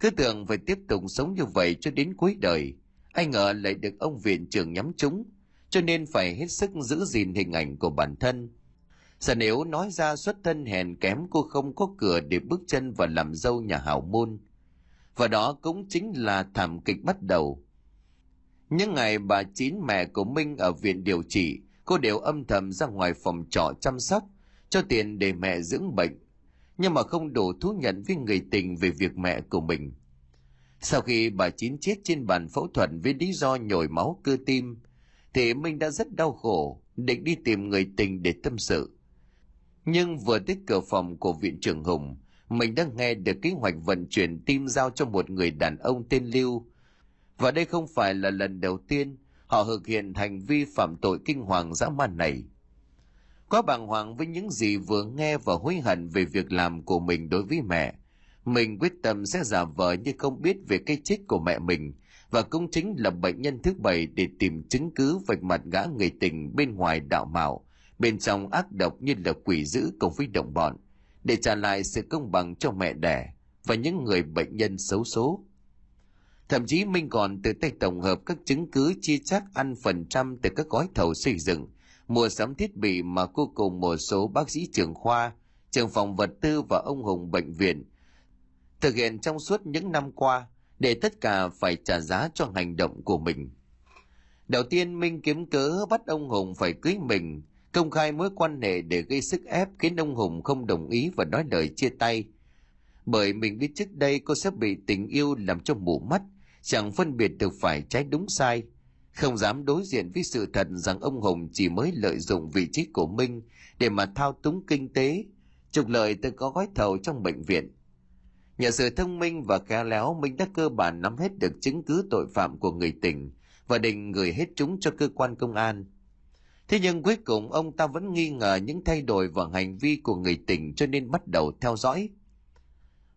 Cứ tưởng phải tiếp tục sống như vậy cho đến cuối đời, ai ngờ lại được ông viện trưởng nhắm trúng, cho nên phải hết sức giữ gìn hình ảnh của bản thân. Sợ nếu nói ra xuất thân hèn kém cô không có cửa để bước chân vào làm dâu nhà hảo môn. Và đó cũng chính là thảm kịch bắt đầu. Những ngày bà Chín mẹ của Minh ở viện điều trị, cô đều âm thầm ra ngoài phòng trọ chăm sóc, cho tiền để mẹ dưỡng bệnh, nhưng mà không đủ thú nhận với người tình về việc mẹ của mình. Sau khi bà Chín chết trên bàn phẫu thuật với lý do nhồi máu cơ tim, thì Minh đã rất đau khổ, định đi tìm người tình để tâm sự. Nhưng vừa tới cửa phòng của viện trưởng Hùng, mình đã nghe được kế hoạch vận chuyển tim giao cho một người đàn ông tên Lưu. Và đây không phải là lần đầu tiên họ thực hiện hành vi phạm tội kinh hoàng dã man này. Quá bàng hoàng với những gì vừa nghe và hối hận về việc làm của mình đối với mẹ, mình quyết tâm sẽ giả vờ như không biết về cái chết của mẹ mình và cũng chính là bệnh nhân thứ bảy để tìm chứng cứ vạch mặt gã người tình bên ngoài đạo mạo, bên trong ác độc như là quỷ dữ cùng với đồng bọn, để trả lại sự công bằng cho mẹ đẻ và những người bệnh nhân xấu số. Thậm chí Minh còn từ tay tổng hợp các chứng cứ chia chắc ăn phần trăm từ các gói thầu xây dựng, mua sắm thiết bị mà cô cùng một số bác sĩ trưởng khoa, trưởng phòng vật tư và ông Hùng bệnh viện thực hiện trong suốt những năm qua để tất cả phải trả giá cho hành động của mình. Đầu tiên Minh kiếm cớ bắt ông Hùng phải cưới mình, công khai mối quan hệ để gây sức ép khiến ông Hùng không đồng ý và nói lời chia tay. Bởi mình biết trước đây cô sẽ bị tình yêu làm cho mù mắt, chẳng phân biệt được phải trái đúng sai, không dám đối diện với sự thật rằng ông Hùng chỉ mới lợi dụng vị trí của Minh để mà thao túng kinh tế, trục lợi từ có gói thầu trong bệnh viện. Nhờ sự thông minh và khéo léo, Minh đã cơ bản nắm hết được chứng cứ tội phạm của người tình và định gửi hết chúng cho cơ quan công an. Thế nhưng cuối cùng ông ta vẫn nghi ngờ những thay đổi và hành vi của người tình cho nên bắt đầu theo dõi.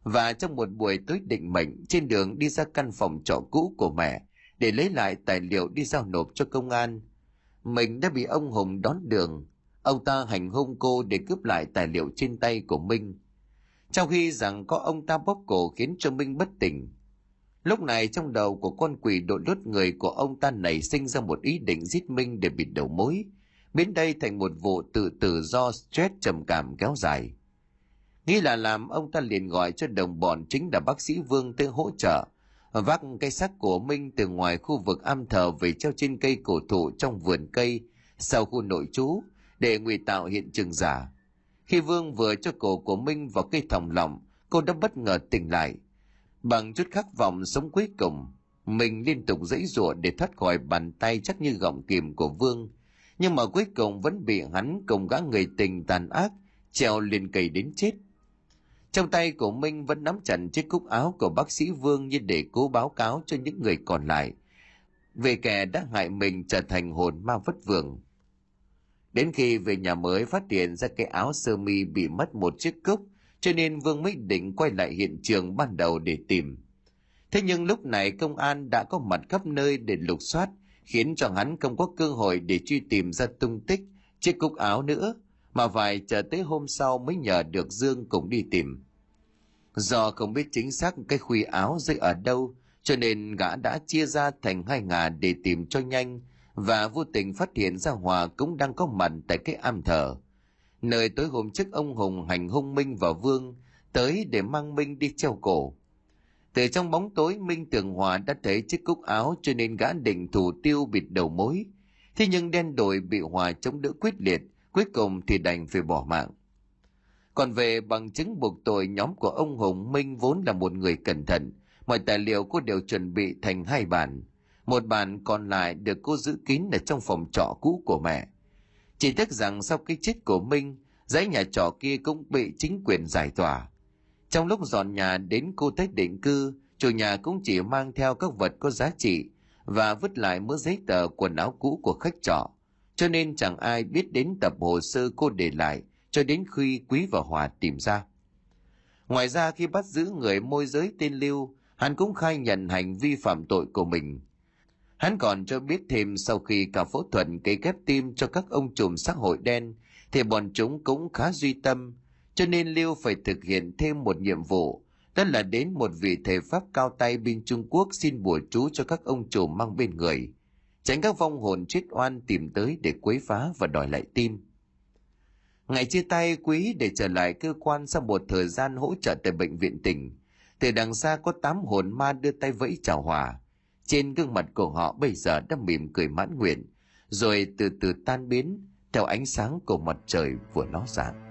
Và trong một buổi tối định mệnh trên đường đi ra căn phòng trọ cũ của mẹ để lấy lại tài liệu đi giao nộp cho công an, mình đã bị ông Hùng đón đường. Ông ta hành hung cô để cướp lại tài liệu trên tay của Minh trong khi rằng có ông ta bóp cổ khiến cho Minh bất tỉnh. Lúc này trong đầu của con quỷ đội lốt người của ông ta nảy sinh ra một ý định giết Minh để bịt đầu mối, biến đây thành một vụ tự tử do stress trầm cảm kéo dài. Nghĩ là làm ông ta liền gọi cho đồng bọn chính là bác sĩ Vương tới hỗ trợ, vác cây xác của Minh từ ngoài khu vực am thờ về treo trên cây cổ thụ trong vườn cây sau khu nội trú để ngụy tạo hiện trường giả khi Vương vừa cho cổ của Minh vào cây thòng lọng, cô đã bất ngờ tỉnh lại. Bằng chút khắc vọng sống cuối cùng, mình liên tục dãy rủa để thoát khỏi bàn tay chắc như gọng kìm của Vương. Nhưng mà cuối cùng vẫn bị hắn cùng gã người tình tàn ác treo lên cây đến chết. Trong tay của Minh vẫn nắm chặt chiếc cúc áo của bác sĩ Vương như để cố báo cáo cho những người còn lại. Về kẻ đã hại mình trở thành hồn ma vất vưởng. Đến khi về nhà mới phát hiện ra cái áo sơ mi bị mất một chiếc cúc, cho nên Vương mới định quay lại hiện trường ban đầu để tìm. Thế nhưng lúc này công an đã có mặt khắp nơi để lục soát, khiến cho hắn không có cơ hội để truy tìm ra tung tích chiếc cúc áo nữa, mà phải chờ tới hôm sau mới nhờ được Dương cùng đi tìm. Do không biết chính xác cái khuy áo rơi ở đâu, cho nên gã đã chia ra thành hai ngả để tìm cho nhanh, và vô tình phát hiện ra Hòa cũng đang có mặt tại cái am thờ. Nơi tối hôm trước ông Hùng hành hung Minh và Vương tới để mang Minh đi treo cổ. Từ trong bóng tối Minh tường Hòa đã thấy chiếc cúc áo cho nên gã định thủ tiêu bịt đầu mối. Thế nhưng đen đội bị Hòa chống đỡ quyết liệt, cuối cùng thì đành phải bỏ mạng. Còn về bằng chứng buộc tội nhóm của ông Hùng Minh vốn là một người cẩn thận, mọi tài liệu cô đều chuẩn bị thành hai bản. Một bản còn lại được cô giữ kín ở trong phòng trọ cũ của mẹ. Chỉ tiếc rằng sau cái chết của Minh, dãy nhà trọ kia cũng bị chính quyền giải tỏa. Trong lúc dọn nhà đến cô tách định cư, chủ nhà cũng chỉ mang theo các vật có giá trị và vứt lại mớ giấy tờ quần áo cũ của khách trọ. Cho nên chẳng ai biết đến tập hồ sơ cô để lại cho đến khi Quý và Hòa tìm ra. Ngoài ra khi bắt giữ người môi giới tên Lưu, hắn cũng khai nhận hành vi phạm tội của mình. Hắn còn cho biết thêm sau khi cả phẫu thuật cấy ghép tim cho các ông trùm xã hội đen, thì bọn chúng cũng khá duy tâm, cho nên Lưu phải thực hiện thêm một nhiệm vụ, đó là đến một vị thầy Pháp cao tay bên Trung Quốc xin bùa chú cho các ông chủ mang bên người, tránh các vong hồn chết oan tìm tới để quấy phá và đòi lại tim. Ngày chia tay quý để trở lại cơ quan sau một thời gian hỗ trợ tại bệnh viện tỉnh, từ đằng xa có tám hồn ma đưa tay vẫy chào hòa, trên gương mặt của họ bây giờ đã mỉm cười mãn nguyện, rồi từ từ tan biến theo ánh sáng của mặt trời vừa ló dạng.